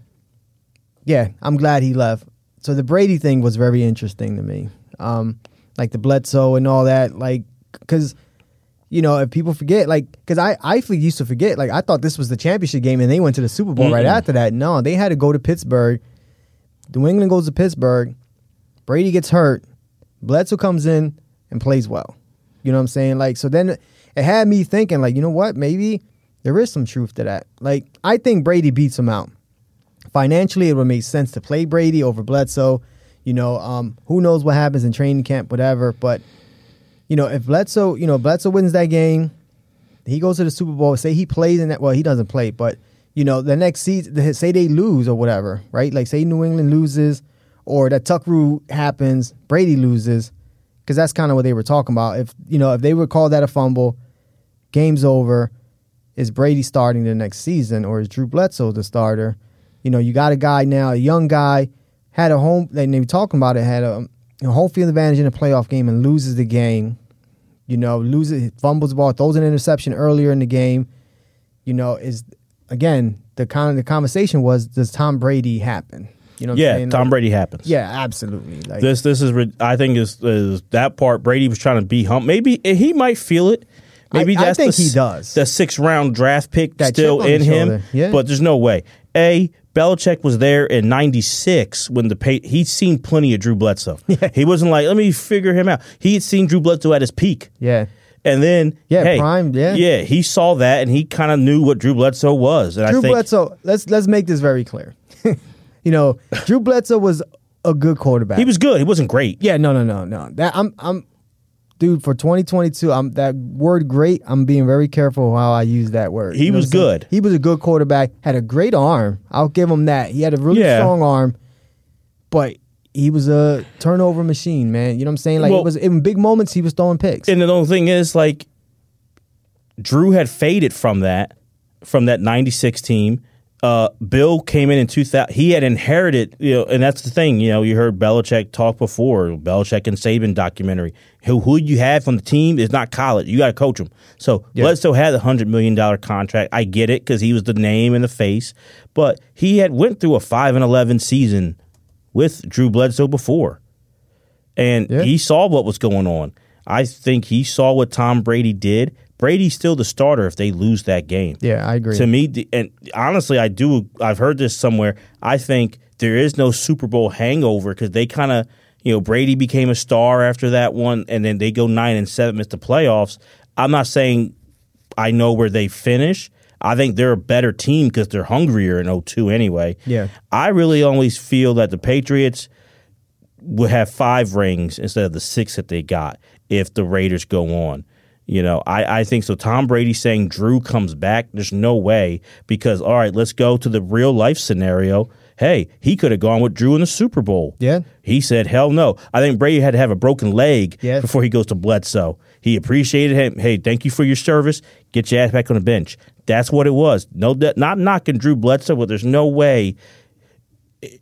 yeah, I'm glad he left. So the Brady thing was very interesting to me. Um, like the Bledsoe and all that. Like, because you know, if people forget, like, because I I used to forget. Like, I thought this was the championship game, and they went to the Super Bowl right Mm-mm. after that. No, they had to go to Pittsburgh. New England goes to Pittsburgh. Brady gets hurt. Bledsoe comes in and plays well. You know what I'm saying? Like, so then it had me thinking, like, you know what? Maybe there is some truth to that. Like, I think Brady beats him out. Financially, it would make sense to play Brady over Bledsoe. You know, um, who knows what happens in training camp, whatever. But you know, if Bledsoe, you know, Bledsoe wins that game, he goes to the Super Bowl. Say he plays in that. Well, he doesn't play, but you know, the next season, say they lose or whatever, right? Like say New England loses, or that tuck rule happens, Brady loses, because that's kind of what they were talking about. If you know, if they would call that a fumble, game's over. Is Brady starting the next season, or is Drew Bledsoe the starter? You know, you got a guy now, a young guy, had a home. They were talking about it, had a, a home field advantage in a playoff game and loses the game. You know, loses, fumbles the ball, throws an interception earlier in the game. You know, is again the kind of the conversation was does Tom Brady happen? You know, what I'm Yeah. Tom Like, Brady happens. Yeah, absolutely. Like, This this is I think is, is that part Brady was trying to be hump. Maybe he might feel it. Maybe I- I that's think the, he does. The six round draft pick That still in him. yeah. But there's no way. A Belichick was there in '96 when the pay, he'd seen plenty of Drew Bledsoe. Yeah. He wasn't like let me figure him out. He had seen Drew Bledsoe at his peak. yeah, And then, Yeah, hey, prime, yeah. yeah, he saw that and he kind of knew what Drew Bledsoe was. And Drew I think Bledsoe. Let's let's make this very clear. you know, Drew Bledsoe was a good quarterback. he was good. He wasn't great. Yeah, no, no, no, no. That I'm I'm dude for 2022. I'm that word great. I'm being very careful how I use that word. He You know was what I'm saying? good. He was a good quarterback. Had a great arm. I'll give him that. He had a really Yeah. strong arm, but he was a turnover machine, man. You know what I'm saying? Like Well- it was in big moments he was throwing picks. And the only thing is, like, Drew had faded from that, from that '96 team. Uh, Bill came in in 2000. He had inherited, you know, and that's the thing. You know, you heard Belichick talk before, Belichick and Saban documentary. Who who you have on the team is not college. You got to coach them. So Yeah. Bledsoe had a hundred million dollar contract. I get it because he was the name and the face, but he had went through a five and eleven season with Drew Bledsoe before and Yeah. he saw what was going on. I think he saw what Tom Brady did. Brady's still the starter if they lose that game. yeah, I agree. To me, and honestly, I do. I've heard this somewhere. I think there is no Super Bowl hangover because they kind of, you know, Brady became a star after that one, and then they go nine and seven, miss the playoffs. I'm not saying I know where they finish. I think they're a better team because they're hungrier in 02 anyway. Yeah. I really always feel that the Patriots would have five rings instead of the six that they got if the Raiders go on. You know, I, I think so. Tom Brady saying Drew comes back, there's no way because, all right, let's go to the real life scenario. Hey, he could have gone with Drew in the Super Bowl. Yeah. He said, hell no. I think Brady had to have a broken leg Yeah. before he goes to Bledsoe. He appreciated him. Hey, thank you for your service. Get your ass back on the bench. That's what it was. No, not knocking Drew Bledsoe, but there's no way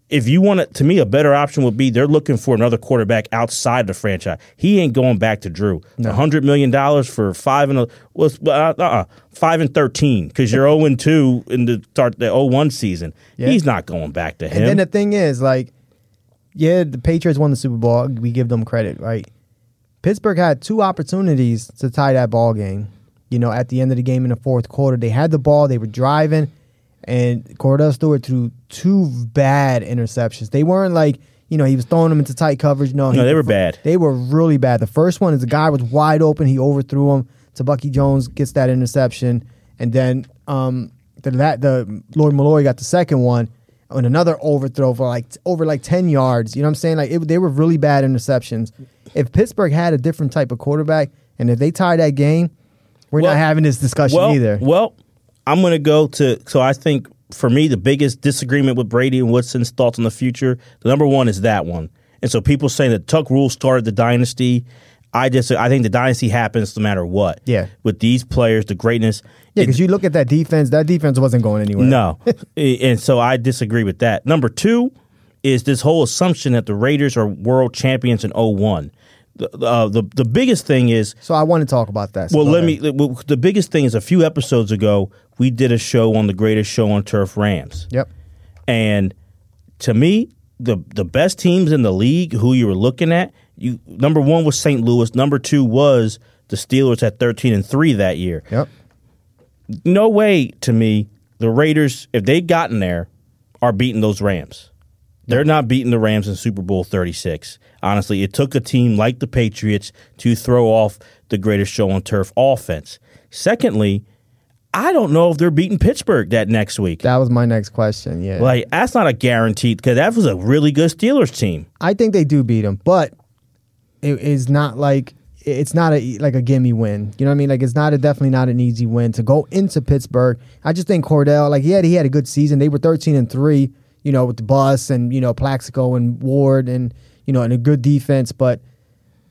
if you want it, to me, a better option would be they're looking for another quarterback outside the franchise. He ain't going back to Drew. A hundred million dollars for five and a was uh, uh, five and thirteen because you're zero and two in the start the 01 season. Yeah. He's not going back to him. And then the thing is, like, yeah, the Patriots won the Super Bowl. We give them credit, right? Pittsburgh had two opportunities to tie that ball game. You know, at the end of the game in the fourth quarter, they had the ball, they were driving, and Kordell Stewart threw two bad interceptions. They weren't like, you know, he was throwing them into tight coverage. No, No, he- they were bad. They were really bad. The first one is the guy was wide open. He overthrew him. Tebucky Jones gets that interception, and then um, the that the Lawyer Milloy got the second one on another overthrow for like over like ten yards. You know what I'm saying? Like it, they were really bad interceptions. If Pittsburgh had a different type of quarterback, and if they tie that game, we're Well- not having this discussion well, either. Well, I'm going to go to. So I think for me, the biggest disagreement with Brady and Woodson's thoughts on the future, the number one is that one. And so people saying that Tuck Rule started the dynasty. I just I think the dynasty happens no matter what. Yeah. With these players, the greatness. yeah, because you look at that defense. That defense wasn't going anywhere. no. and so I disagree with that. Number two is this whole assumption that the Raiders are world champions in 01. The, uh, the the biggest thing is So I want to talk about that. So well, let ahead. me. well, The biggest thing is a few episodes ago we did a show on the greatest show on turf, Rams, Yep. and to me, the the best teams in the league who you were looking at, you number one was St. Louis, number two was the Steelers at thirteen and three that year. Yep. No way to me the Raiders, if they'd gotten there, are beating those Rams. They're not beating the Rams in Super Bowl 36. Honestly, it took a team like the Patriots to throw off the greatest show on turf offense. Secondly, I don't know if they're beating Pittsburgh that next week. That was my next question. Yeah. Like, that's not a guarantee because that was a really good Steelers team. I think they do beat them, but it is not like it's not a like a gimme win. You know what I mean? Like it's not a definitely not an easy win to go into Pittsburgh. I just think Kordell, like he had he had a good season. They were thirteen and three, you know, with the bus and you know Plaxico and Ward and you know and a good defense. But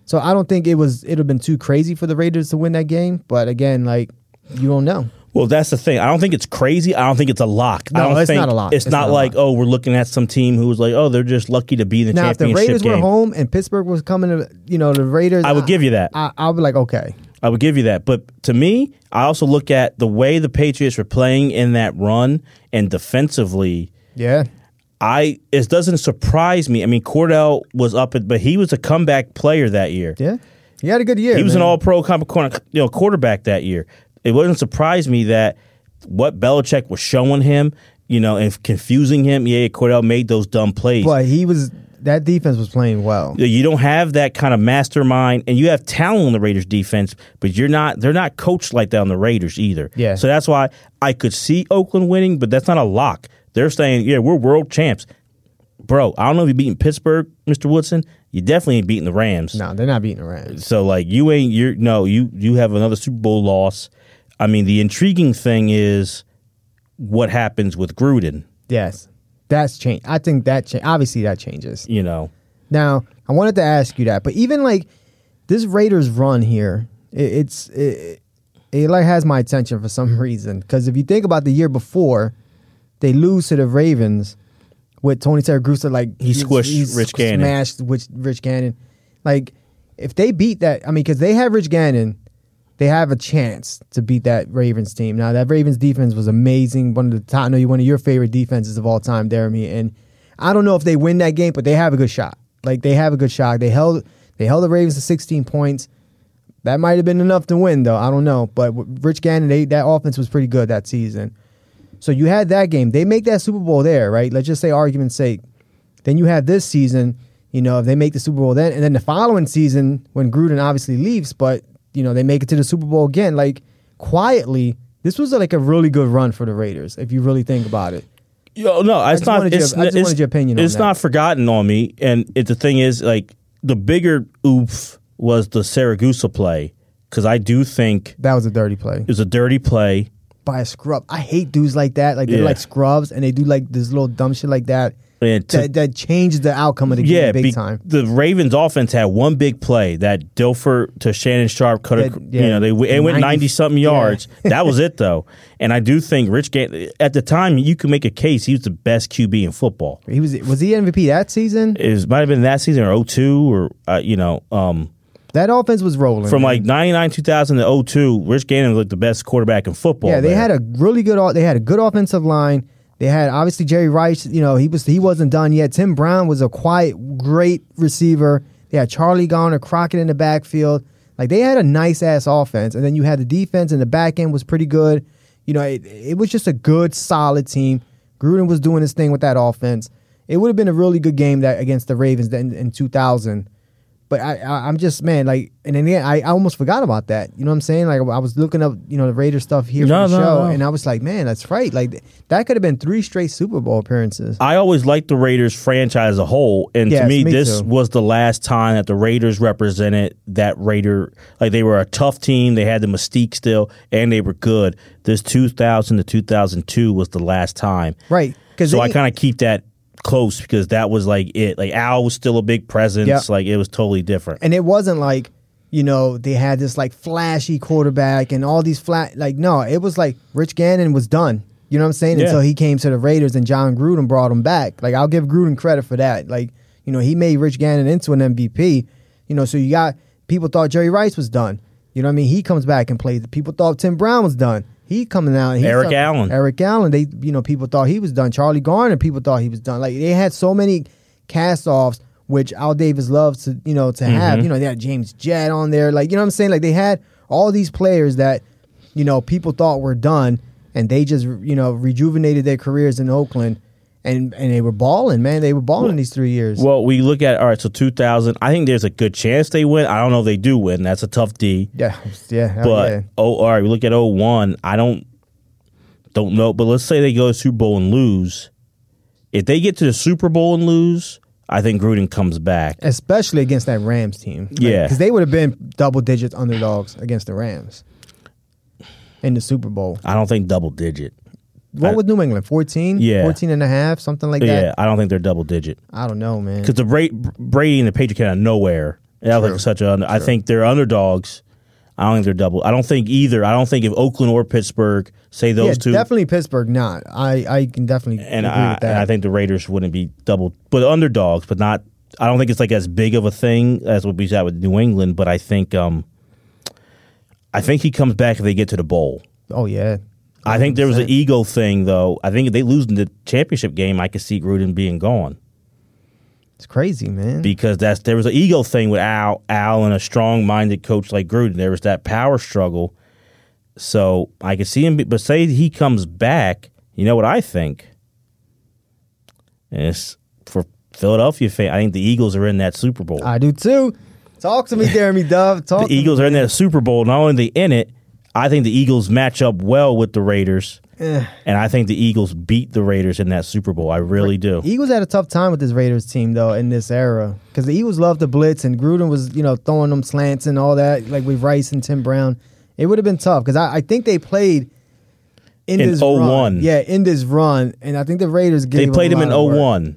so I don't think it was it'd have been too crazy for the Raiders to win that game. But again, like you don't know. Well, that's the thing. I don't think it's crazy. I don't think it's a lock. I No, don't it's think not a lock. It's, It's not, not like, oh, we're looking at some team who was like, oh, they're just lucky to be in the Now if the Raiders game. were home and Pittsburgh was coming to you know the Raiders, I would give you that. I, I would be like okay. I would give you that. But to me, I also look at the way the Patriots were playing in that run and defensively. Yeah. I it doesn't surprise me. I mean, Kordell was up, at, but he was a comeback player that year. Yeah, he had a good year. He was man. an All Pro you know quarterback that year. It wouldn't surprise me that what Belichick was showing him, you know, and confusing him. Yeah, Kordell made those dumb plays. But he was that defense was playing well. You don't have that kind of mastermind, and you have talent on the Raiders defense, but you're not. They're not coached like that on the Raiders either. Yeah. So that's why I could see Oakland winning, but that's not a lock. They're saying, yeah, we're world champs, bro. I don't know if you're beating Pittsburgh, Mister Woodson. You definitely ain't beating the Rams. No, they're not beating the Rams. So like you ain't you're no you you have another Super Bowl loss. I mean, the intriguing thing is what happens with Gruden. Yes, that's change. I think that cha- obviously that changes. You know, Now, I wanted to ask you that, but even like this Raiders run here, it, it's it, it like has my attention for some reason. Because if you think about the year before, they lose to the Ravens with Tony Siragusa, like He squished Rich Gannon. smashed with Rich Gannon. Like if they beat that, I mean, because they have Rich Gannon, they have a chance to beat that Ravens team. Now that Ravens defense was amazing, one of the top, I know you one of your favorite defenses of all time, Jeremy. And I don't know if they win that game, but they have a good shot. Like they have a good shot. They held they held the Ravens to 16 points. That might have been enough to win, though. I don't know. But Rich Gannon, they, that offense was pretty good that season. So you had that game. They make that Super Bowl there, right? Let's just say argument's sake. Then you have this season, you know, if they make the Super Bowl then, and then the following season when Gruden obviously leaves, but you know they make it to the Super Bowl again. Like quietly, this was like a really good run for the Raiders if you really think about it. Yo, no, it's not. your- it's, I just it's- wanted your opinion on that. not forgotten on me, and it, the thing is, like the bigger oof was the Siragusa play because I do think That was a dirty play it was a dirty play. By a scrub. I hate dudes like that. Like they're Yeah. like scrubs and they do like this little dumb shit like that. To- that, that changes the outcome of the game yeah, big be- time. the Ravens offense had one big play that Dilfer to Shannon Sharpe cut. That- a, yeah, you know, they it went 90 ninety something yeah. yards. that was it though, and I do think Rich Gann at the time you could make a case he was the best QB in football. He was was he MVP that season? It was, might have been that season or 02 or uh, you know. Um, That offense was rolling from man. like 99 2000 to 02 rich gannon looked the best quarterback in football Yeah, they had a really good. They had a good offensive line. They had obviously Jerry Rice. You know, he was he wasn't done yet. Tim Brown was a quiet, great receiver. They had Charlie Garner, Crockett in the backfield. Like they had a nice ass offense, and then you had the defense and the back end was pretty good. You know, it, it was just a good, solid team. Gruden was doing his thing with that offense. It would have been a really good game that against the Ravens in, in 2000. But I, I, I'm just man, like, and then yeah, I, I almost forgot about that. You know what I'm saying? Like, I was looking up, you know, the Raiders stuff here No, for the no, show, no. and I was like, man, that's right. Like, that could have been three straight Super Bowl appearances. I always liked the Raiders franchise as a whole, and Yes, to me, me this too. was the last time that the Raiders represented that Raider. Like they were a tough team, they had the mystique still, and they were good. This 2000 to 2002 was the last time, Right. Because So I kind of keep that close because that was like it. Like Al was still a big presence. Yep. Like it was totally different. and it wasn't like you know they had this like flashy quarterback and all these flat like no it was like rich gannon was done you know what i'm saying Yeah. until he came to the raiders and jon gruden brought him back like i'll give gruden credit for that like you know he made rich gannon into an mvp you know so you got people thought jerry rice was done you know what i mean he comes back and plays people thought tim brown was done he coming out he Eric Allen. eric allen they you know people thought he was done charlie garner people thought he was done like they had so many cast offs which Al Davis loves to you know to have. Mm-hmm. You know, they had James Jett on there, like you know what I'm saying. Like they had all these players that you know people thought were done, and they just you know rejuvenated their careers in Oakland, and and they were balling, man. They were balling these three years. Well, we look at all right. So 2000, I think there's a good chance they win. I don't know if they do win. That's a tough D. yeah, yeah, But yeah. oh, all right. We look at 01. I don't don't know. But let's say they go to Super Bowl and lose. If they get to the Super Bowl and lose, I think Gruden comes back. especially against that Rams team. Yeah. because they would have been double digits underdogs against the Rams in the Super Bowl. I don't think double digit. What I- was New England? 14? Yeah. 14 and a half, something like yeah, that. Yeah, I don't think they're double digit I don't know, man. because the Bra- Brady and the Patriots came out of nowhere. That was like such a. under- I think they're underdogs. I don't think they're double. I don't think either. I don't think if Oakland or Pittsburgh say those yeah, two, definitely Pittsburgh. Not. I I can definitely and agree I, with that. and I think the Raiders wouldn't be double, but underdogs, but not. I don't think it's like as big of a thing as what we said with New England, but I think um, I think he comes back if they get to the bowl. oh yeah, I think there was an ego thing, though. I think if they lose in the championship game, I could see Gruden being gone It's crazy, man. because that's there was an ego thing with Al, Al, and a strong-minded coach like Gruden. There was that power struggle, so I could see him. Be, but say he comes back, you know what I think? And it's for Philadelphia fan. I think the Eagles are in that Super Bowl. I do too. Talk to me, Jeremy Dove. Talk. the Eagles me. are in that Super Bowl. Not only are they in it, I think the Eagles match up well with the Raiders, Eh. and I think the Eagles beat the Raiders in that Super Bowl. I really do. Eagles had a tough time with this Raiders team though in this era because the Eagles loved to blitz and Gruden was you know throwing them slants and all that like with Rice and Tim Brown. It would have been tough because I, I think they played in, In this 01. run. Yeah, in this run, and I think the Raiders gave They played them in lot of work. 01,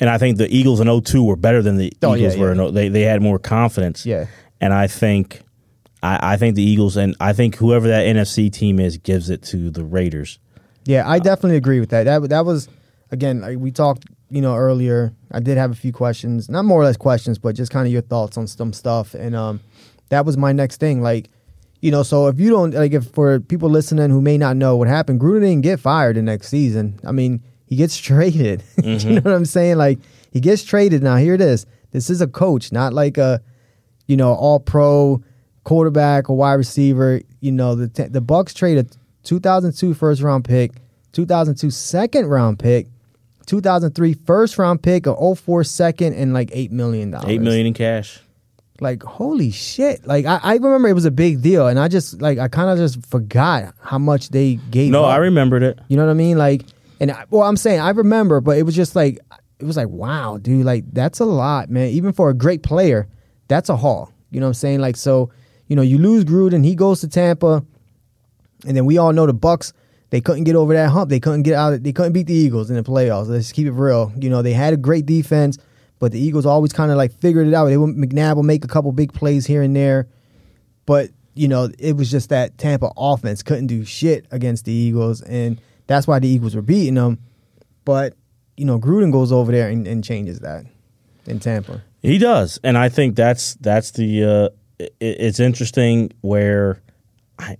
and I think the Eagles in 02 were better than the Oh, yeah, Eagles were. yeah. In, 0 they they had more confidence. Yeah. and I think. I, I think the Eagles and I think whoever that NFC team is gives it to the Raiders. Yeah, I definitely agree with that. That that was again like we talked you know earlier. I did have a few questions, not more or less questions, but just kind of your thoughts on some stuff, and um, that was my next thing. Like, you know, so if you don't like, if for people listening who may not know what happened, Gruden didn't get fired the next season. I mean, he gets traded. you know what I'm saying? Like, he gets traded. Now here it is. This is a coach, not like a, you know, all pro quarterback or wide receiver. You know, the t- the Bucs traded 2002 first round pick, 2002 second round pick, 2003 first round pick, a 04 second, and like eight million dollars. Eight million in cash. Like holy shit! Like I, I remember it was a big deal, and I just like I kind of just forgot how much they gave. No, up. I remembered it. You know what I mean? Like, and I, well, I'm saying I remember, but it was just like it was like, wow, dude, like that's a lot, man. Even for a great player, that's a haul. You know what I'm saying? Like, so you know, you lose Gruden, he goes to Tampa, and then we all know the Bucs. They couldn't get over that hump. They couldn't get out. They couldn't beat the Eagles in the playoffs. Let's keep it real. You know, they had a great defense, but the Eagles always kind of like figured it out. They would, McNabb will make a couple big plays here and there, but you know, it was just that Tampa offense couldn't do shit against the Eagles, and that's why the Eagles were beating them. But you know, Gruden goes over there and, and changes that in Tampa. He does, and I think that's that's the. Uh, it, it's interesting where, I,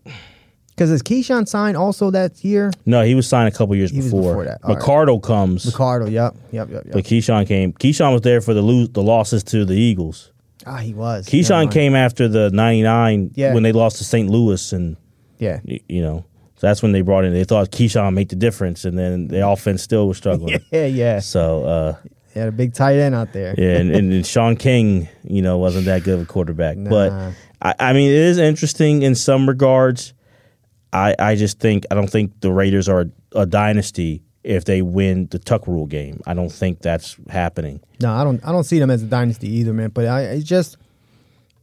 Because is Keyshawn signed also that year? no, he was signed a couple years He was before. before that. All right. McCardell comes, Ricardo, yep, yep, yep, yep. but Keyshawn came. Keyshawn was there for the lose the losses to the Eagles. ah, he was. Keyshawn came after the '99 Yeah. when they lost to St. Louis, and Yeah, y- you know so that's when they brought in. They thought Keyshawn made the difference, and then the offense still was struggling. yeah, yeah. So uh, He had a big tight end out there. yeah, and, and, and Shaun King, you know, wasn't that good of a quarterback. Nah. But I, I mean, it is interesting in some regards. I, I just think I don't think the Raiders are a, a dynasty if they win the Tuck Rule game. I don't think that's happening. No, I don't. I don't see them as a dynasty either, man. But I, it's just,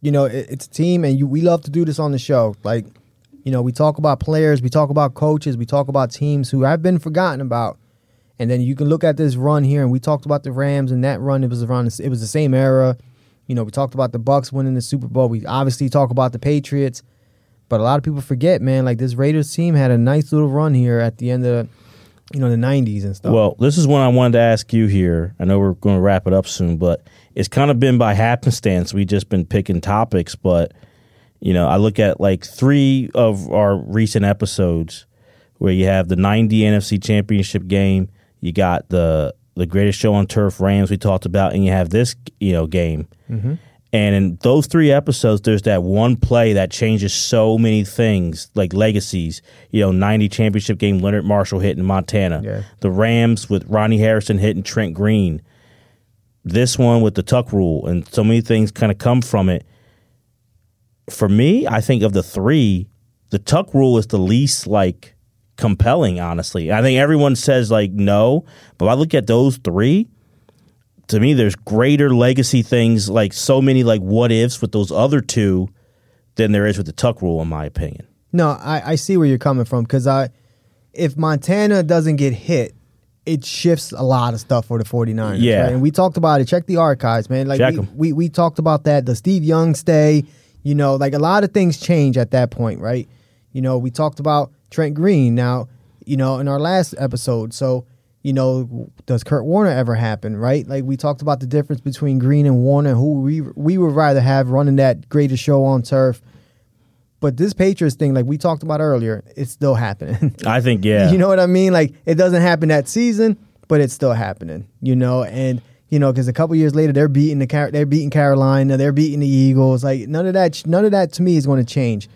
you know, it, it's a team, and you, we love to do this on the show. Like, you know, we talk about players, we talk about coaches, we talk about teams who have been forgotten about, and then you can look at this run here, and we talked about the Rams and that run. It was around. the- It was the same era. You know, we talked about the Bucs winning the Super Bowl. We obviously talk about the Patriots, but a lot of people forget, man. Like this Raiders team had a nice little run here at the end of, you know, the '90s and stuff. Well, this is one I wanted to ask you here. I know we're going to wrap it up soon, but it's kind of been by happenstance. We've just been picking topics, but you know, I look at like three of our recent episodes where you have the 90 NFC Championship game, you got the the greatest show on turf Rams we talked about, and you have this you know game. Mm-hmm. And in those three episodes, there's that one play that changes so many things, like legacies. You know, 90 championship game, Leonard Marshall hitting Montana. Yeah. The Rams with Rodney Harrison hitting Trent Green. This one with the tuck rule, and so many things kind of come from it. For me, I think of the three, the tuck rule is the least like compelling, honestly. I think everyone says like no, but I look at those three, to me, there's greater legacy things, like so many like what ifs with those other two than there is with the tuck rule, in my opinion. No, I, I see where you're coming from because I, if Montana doesn't get hit, it shifts a lot of stuff for the 49ers. Yeah. right? And we talked about it. Check the archives, man. Like Check we, we we talked about that. The Steve Young stay, you know, like a lot of things change at that point, right? You know, we talked about Trent Green now, you know, in our last episode. So, you know, does Kurt Warner ever happen, right? Like we talked about the difference between Green and Warner, who we we would rather have running that greatest show on turf But this Patriots thing, like we talked about earlier, it's still happening. I think yeah. You know what I mean? Like it doesn't happen that season, but it's still happening. You know, and you know because a couple years later they're beating the Car- they're beating Carolina, they're beating the Eagles. Like none of that, none of that to me is going to change.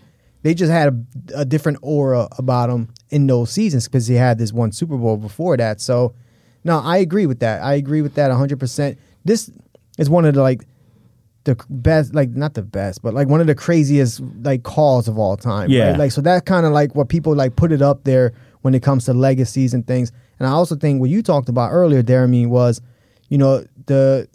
They just had a, a different aura about them in those seasons because they had this one Super Bowl before that. So, no, I agree with that. I agree with that hundred percent. This is one of the like the best, like not the best, but like one of the craziest like calls of all time. Yeah. right? like so that kind of like what people like put it up there when it comes to legacies and things. And I also think what you talked about earlier, Jeremy, was you know the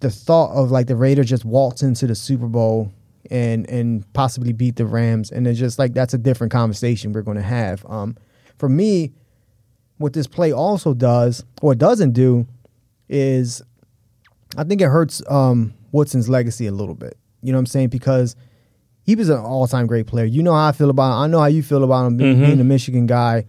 the thought of like the Raiders just waltz into the Super Bowl and and possibly beat the Rams, and it's just like that's a different conversation we're going to have. Um, for me, what this play also does or doesn't do is I think it hurts um, Woodson's legacy a little bit. You know what I'm saying? Because he was an all time great player. You know how I feel about him. I know how you feel about him being, being a Michigan guy.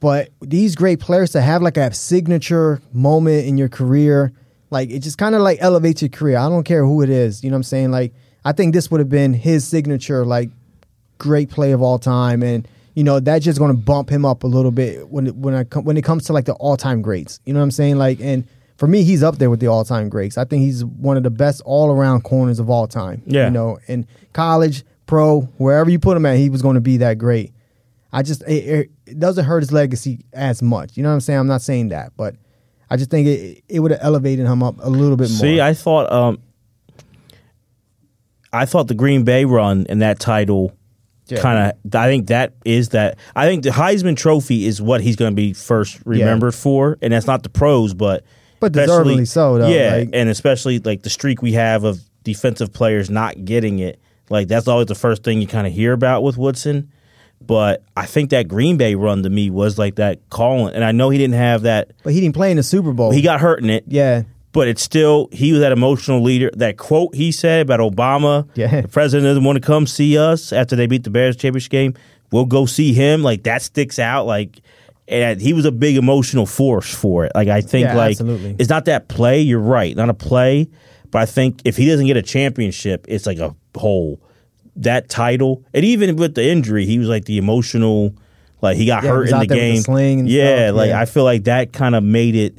But these great players to have like a signature moment in your career, like it just kind of like elevates your career. I don't care who it is. You know what I'm saying? Like I think this would have been his signature, like great play of all time, and you know that's just going to bump him up a little bit when it, when I when it comes to like the all time greats. You know what I'm saying? Like and for me, he's up there with the all time greats. I think he's one of the best all around corners of all time. Yeah. you know, in college, pro, wherever you put him at, he was going to be that great. I just it, it- it doesn't hurt his legacy as much. You know what I'm saying? I'm not saying that, but I just think it it would have elevated him up a little bit more. See, I thought um, I thought the Green Bay run and that title Yeah. kind of. I think that is that. I think the Heisman Trophy is what he's going to be first remembered for, and that's not the pros, but But deservedly so, though, Yeah, like- and especially like the streak we have of defensive players not getting it. Like that's always the first thing you kind of hear about with Woodson. But I think that Green Bay run to me was like that calling, and I know he didn't have that. but he didn't play in the Super Bowl. He got hurt in it, yeah, but it's still he was that emotional leader. That quote he said about Obama, Yeah. the president doesn't want to come see us after they beat the Bears championship game. We'll go see him. Like that sticks out. Like, and he was a big emotional force for it. Like I think Yeah, like absolutely. it's not that play. You're right, not a play. But I think if he doesn't get a championship, it's like a whole that title. And even with the injury, he was like the emotional. Like he got Yeah, hurt in the the game. sling and yeah, stuff, like yeah. I feel like that kind of made it.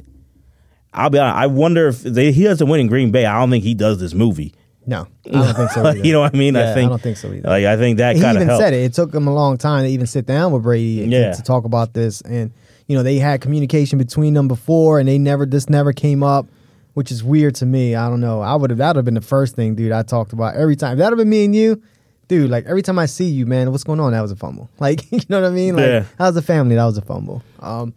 I'll be honest. I wonder if they, he doesn't win in Green Bay. I don't think he does this movie. no, I don't think so. Either. you know what I mean? Yeah, I think don't think so either. Like I think that kind of even helped. said it. It took him a long time to even sit down with Brady Yeah. to, talk about this, and you know they had communication between them before, and they never this never came up, which is weird to me. I don't know. I would have that would have been the first thing, dude. I talked about every time. That would have been me and you, dude. Like every time I see you, man, what's going on? That was a fumble. Like you know what I mean? Like Yeah. that was a family. That was a fumble. Um,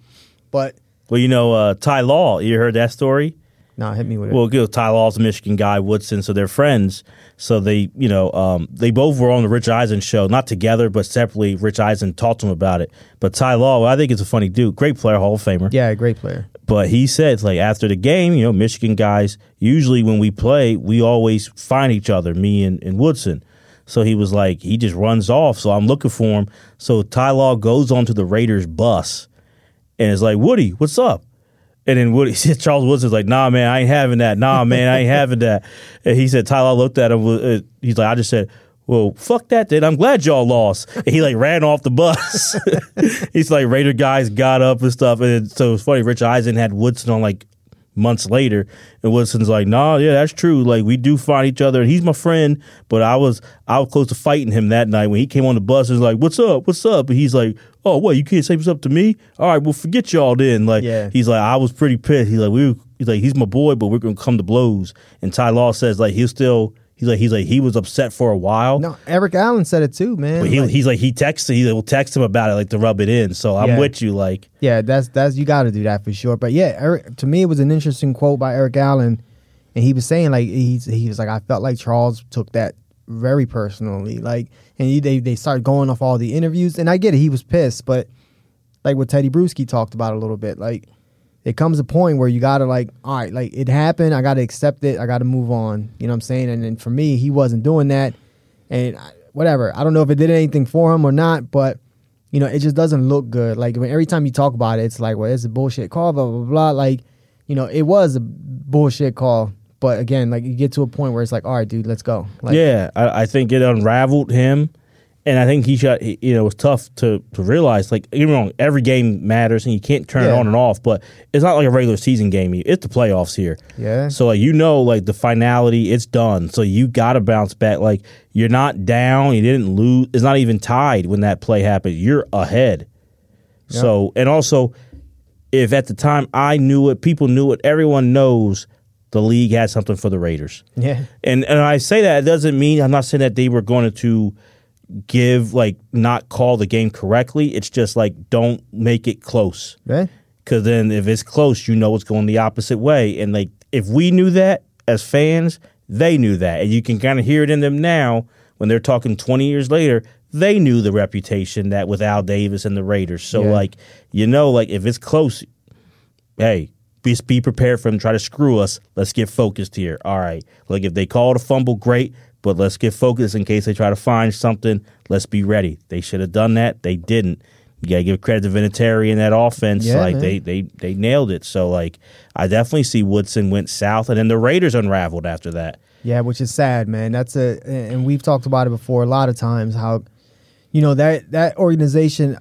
but Well, you know, uh, Ty Law. You heard that story? no, hit me with it. Well, good. Ty Law's a Michigan guy, Woodson, so they're friends. So they, you know, um, they both were on the Rich Eisen show, not together, but separately. Rich Eisen talked to him about it. But Ty Law, well, I think it's a funny dude, great player, Hall of Famer. yeah, great player. But he said, like after the game, you know, Michigan guys usually when we play, we always find each other, me and, and Woodson. So he was like, he just runs off. So I'm looking for him. So Ty Law goes onto the Raiders bus and it's like, Woody, what's up? And then Woody, Charles Woodson's like, nah, man, I ain't having that. Nah, man, I ain't having that. And he said, Ty Law looked at him. uh, He's like, I just said, well, fuck that then. I'm glad y'all lost. And he like ran off the bus. He's like, Raider guys got up and stuff. And so it's funny. Rich Eisen had Woodson on like months later. And Woodson's like, nah, yeah, that's true. Like we do find each other. And he's my friend. But I was I was close to fighting him that night when he came on the bus. and was like, what's up? What's up? And he's like, oh, what? You can't say what's up to me? All right, well, forget y'all then. Like Yeah. he's like, I was pretty pissed. He's like, we. Were, he's like, he's my boy, but we're gonna come to blows. And Ty Law says like he'll still. He's like he's like he was upset for a while. No, Eric Allen said it too, man. But he, Like- he's like he texted he will text him about it like to rub it in. So I'm Yeah. with you. Like Yeah, that's that's you got to do that for sure. But yeah, Eric, to me, it was an interesting quote by Eric Allen, and he was saying like he's he was like I felt like Charles took that very personally, like, and he, they they started going off all the interviews, and I get it, he was pissed, but like what Teddy Bruschi talked about a little bit, like it comes a point where you gotta like, all right, like it happened, I gotta accept it, I gotta move on. You know what I'm saying? And then for me, he wasn't doing that, and I, whatever. I don't know if it did anything for him or not, but you know, it just doesn't look good. Like when every time you talk about it, it's like, well, it's a bullshit call, blah blah blah. Like, you know, it was a bullshit call, but again, like you get to a point where it's like, all right, dude, let's go. Like, yeah, I, I think it unraveled him, and I think he shot. You know, it was tough to to realize. Like, you know, every game matters, and you can't turn it on and off. But it's not like a regular season game. It's the playoffs here. Yeah. So like you know, like the finality, it's done. So you got to bounce back. Like you're not down. You didn't lose. It's not even tied when that play happened. You're ahead. So and also, if at the time I knew it, people knew it. Everyone knows the league had something for the Raiders. Yeah. And and I say that it doesn't mean I'm not saying that they were going to give like not call the game correctly. It's just like don't make it close. Right? Because then if it's close, you know it's going the opposite way. And like if we knew that as fans, they knew that, and you can kind of hear it in them now when they're talking 20 years later. They knew the reputation that with Al Davis and the Raiders. So Yeah. like you know, like if it's close, hey, be, be prepared for them to try to screw us. Let's get focused here. All right. Like if they call a fumble, great, but let's get focused in case they try to find something. Let's be ready. They should have done that. They didn't. You gotta give credit to Vinatieri and that offense. Yeah, like man. they they they nailed it. So like I definitely see Woodson went south and then the Raiders unraveled after that. Yeah, which is sad, man. That's a and we've talked about it before a lot of times how you know that that organization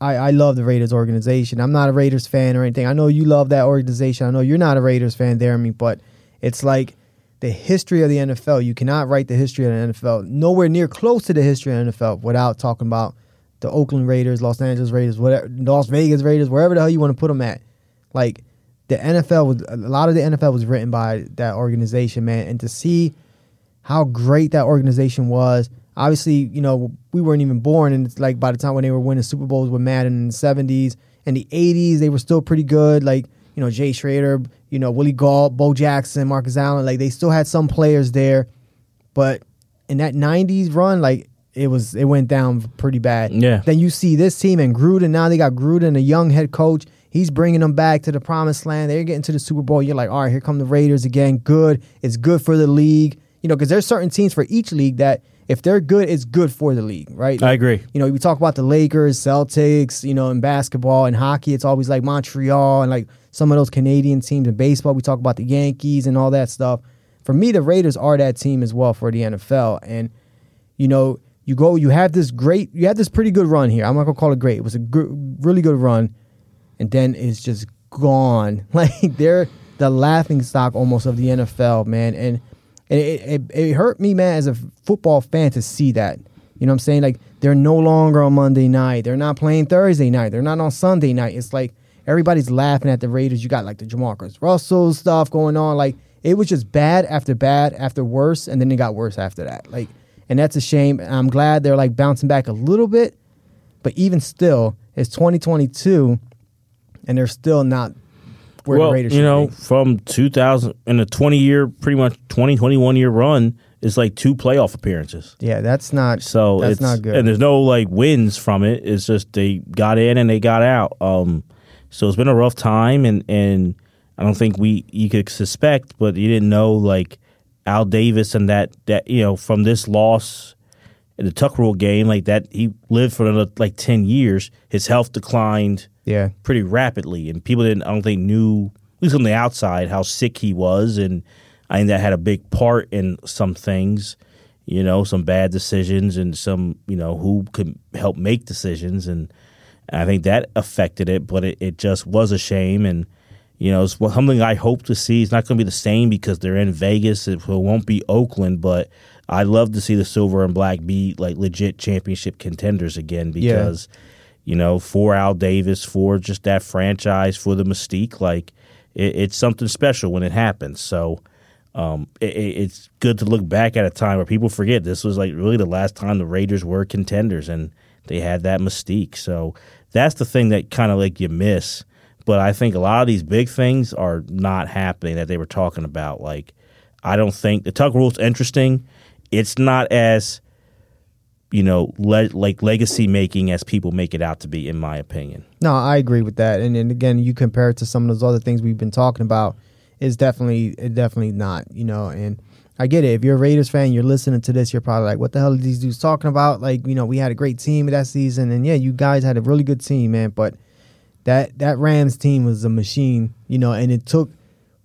I, I love the Raiders organization. I'm not a Raiders fan or anything. I know you love that organization. I know you're not a Raiders fan, Jeremy, but it's like the history of the NFL. You cannot write the history of the NFL nowhere near close to the history of the NFL without talking about the Oakland Raiders, Los Angeles Raiders, whatever, Las Vegas Raiders, wherever the hell you want to put them at. Like the NFL was a lot of the NFL was written by that organization, man, and to see how great that organization was. Obviously, you know, we weren't even born, and it's like by the time when they were winning Super Bowls with Madden in the seventies and the eighties, they were still pretty good. Like, you know, Jay Schroeder, you know, Willie Gault, Bo Jackson, Marcus Allen, like they still had some players there. But in that nineties run, like it was it went down pretty bad. Yeah. Then you see this team and Gruden, now they got Gruden, a young head coach. He's bringing them back to the promised land. They're getting to the Super Bowl. You're like, all right, here come the Raiders again. Good. It's good for the league. You know, because there's certain teams for each league that if they're good, it's good for the league, right? I agree. You know, we talk about the Lakers, Celtics, you know, in basketball and hockey, it's always like Montreal and like some of those Canadian teams in baseball. We talk about the Yankees and all that stuff. For me, the Raiders are that team as well for the NFL. And, you know, you go, you have this great, you have this pretty good run here. I'm not going to call it great. It was a really good run. And then it's just gone. Like they're the laughing stock almost of the NFL, man. And, and it, it, it hurt me, man, as a football fan to see that. You know what I'm saying? Like they're no longer on Monday night. They're not playing Thursday night. They're not on Sunday night. It's like everybody's laughing at the Raiders. You got like the JaMarcus Russell stuff going on. Like it was just bad after bad after worse, and then it got worse after that. Like, and that's a shame. I'm glad they're like bouncing back a little bit, but even still, it's 2022, and they're still not where well, the Raiders. you know, be. from 2000 in a 20 year, pretty much 20, 21 year run, it's like two playoff appearances. yeah, that's not. So that's it's not good. and there's no like wins from it. It's just they got in and they got out. Um, so it's been a rough time, and and I don't think we you could suspect, but you didn't know like Al Davis and that that you know from this loss in the Tuck Rule game like that he lived for another like ten years. His health declined yeah, pretty rapidly, and people didn't. I don't think knew at least on the outside how sick he was, and I think that had a big part in some things. You know, some bad decisions and some you know who could help make decisions, and I think that affected it. But it, it just was a shame, and you know, it's something I hope to see. It's not going to be the same because they're in Vegas. It won't be Oakland, but I'd love to see the silver and black be like legit championship contenders again because you know, for Al Davis, for just that franchise, for the mystique. Like it, it's something special when it happens. So um, it- it's good to look back at a time where people forget this was like really the last time the Raiders were contenders and they had that mystique. So that's the thing that kind of like you miss. But I think a lot of these big things are not happening that they were talking about. Like I don't think the Tuck Rule's interesting. It's not as you know, le- like legacy making as people make it out to be, in my opinion. No, I agree with that. And, and again, you compare it to some of those other things we've been talking about. It's definitely, it definitely not. You know, and I get it. If you're a Raiders fan, you're listening to this, you're probably like, "What the hell are these dudes talking about?" Like, you know, we had a great team that season, and yeah, you guys had a really good team, man. But that that Rams team was a machine, you know, and it took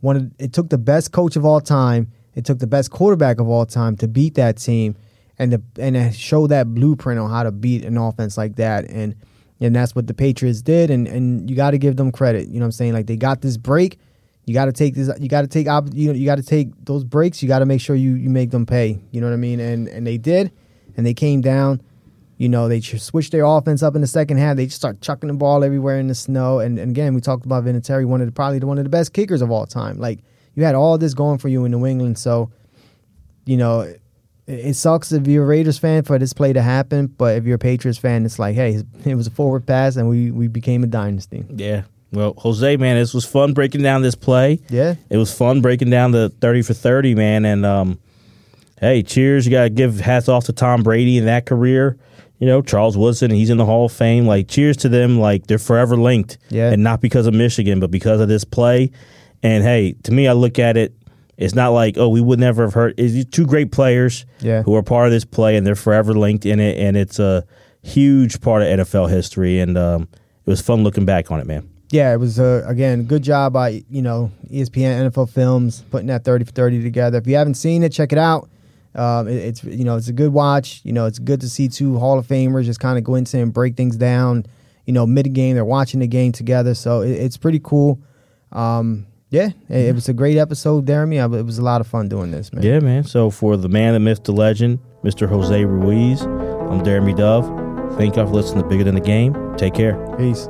one. Of, it took the best coach of all time. It took the best quarterback of all time to beat that team. and to, and to show that blueprint on how to beat an offense like that. And and that's what the Patriots did. And and you got to give them credit. You know what I'm saying? Like they got this break. You got to take this. You got to take you know you got to take those breaks. You got to make sure you you make them pay. You know what I mean? And and they did, and they came down. You know, they switched their offense up in the second half. They just start chucking the ball everywhere in the snow. And, and again, we talked about Vinatieri, one of the, probably one of the best kickers of all time. Like you had all this going for you in New England. So, you know, it, it sucks if you're a Raiders fan for this play to happen. But if you're a Patriots fan, it's like, hey, it was a forward pass, and we we became a dynasty. Yeah. Well, Jose, man, this was fun breaking down this play. Yeah. It was fun breaking down the 30 for 30, man. And, um, hey, cheers. You got to give hats off to Tom Brady in that career. You know, Charles Woodson, he's in the Hall of Fame. Like, cheers to them. Like, they're forever linked. Yeah. And not because of Michigan, but because of this play. And, hey, to me, I look at it, it's not like, oh, we would never have heard. It's two great players Yeah. who are part of this play, and they're forever linked in it. And it's a huge part of NFL history. And um, it was fun looking back on it, man. Yeah, it was uh, again good job by you know ESPN NFL Films putting that thirty for thirty together. If you haven't seen it, check it out. Um, it- it's you know it's a good watch. You know it's good to see two Hall of Famers just kind of go into and break things down. You know mid game they're watching the game together, so it, it's pretty cool. Um, yeah, it, it was a great episode, Jeremy. I- It was a lot of fun doing this, man. Yeah, man. So for the man, the myth, the legend, Mr. Jose Ruiz, I'm Jeremy Dove. Thank y'all for listening to Bigger Than the Game. Take care. Peace.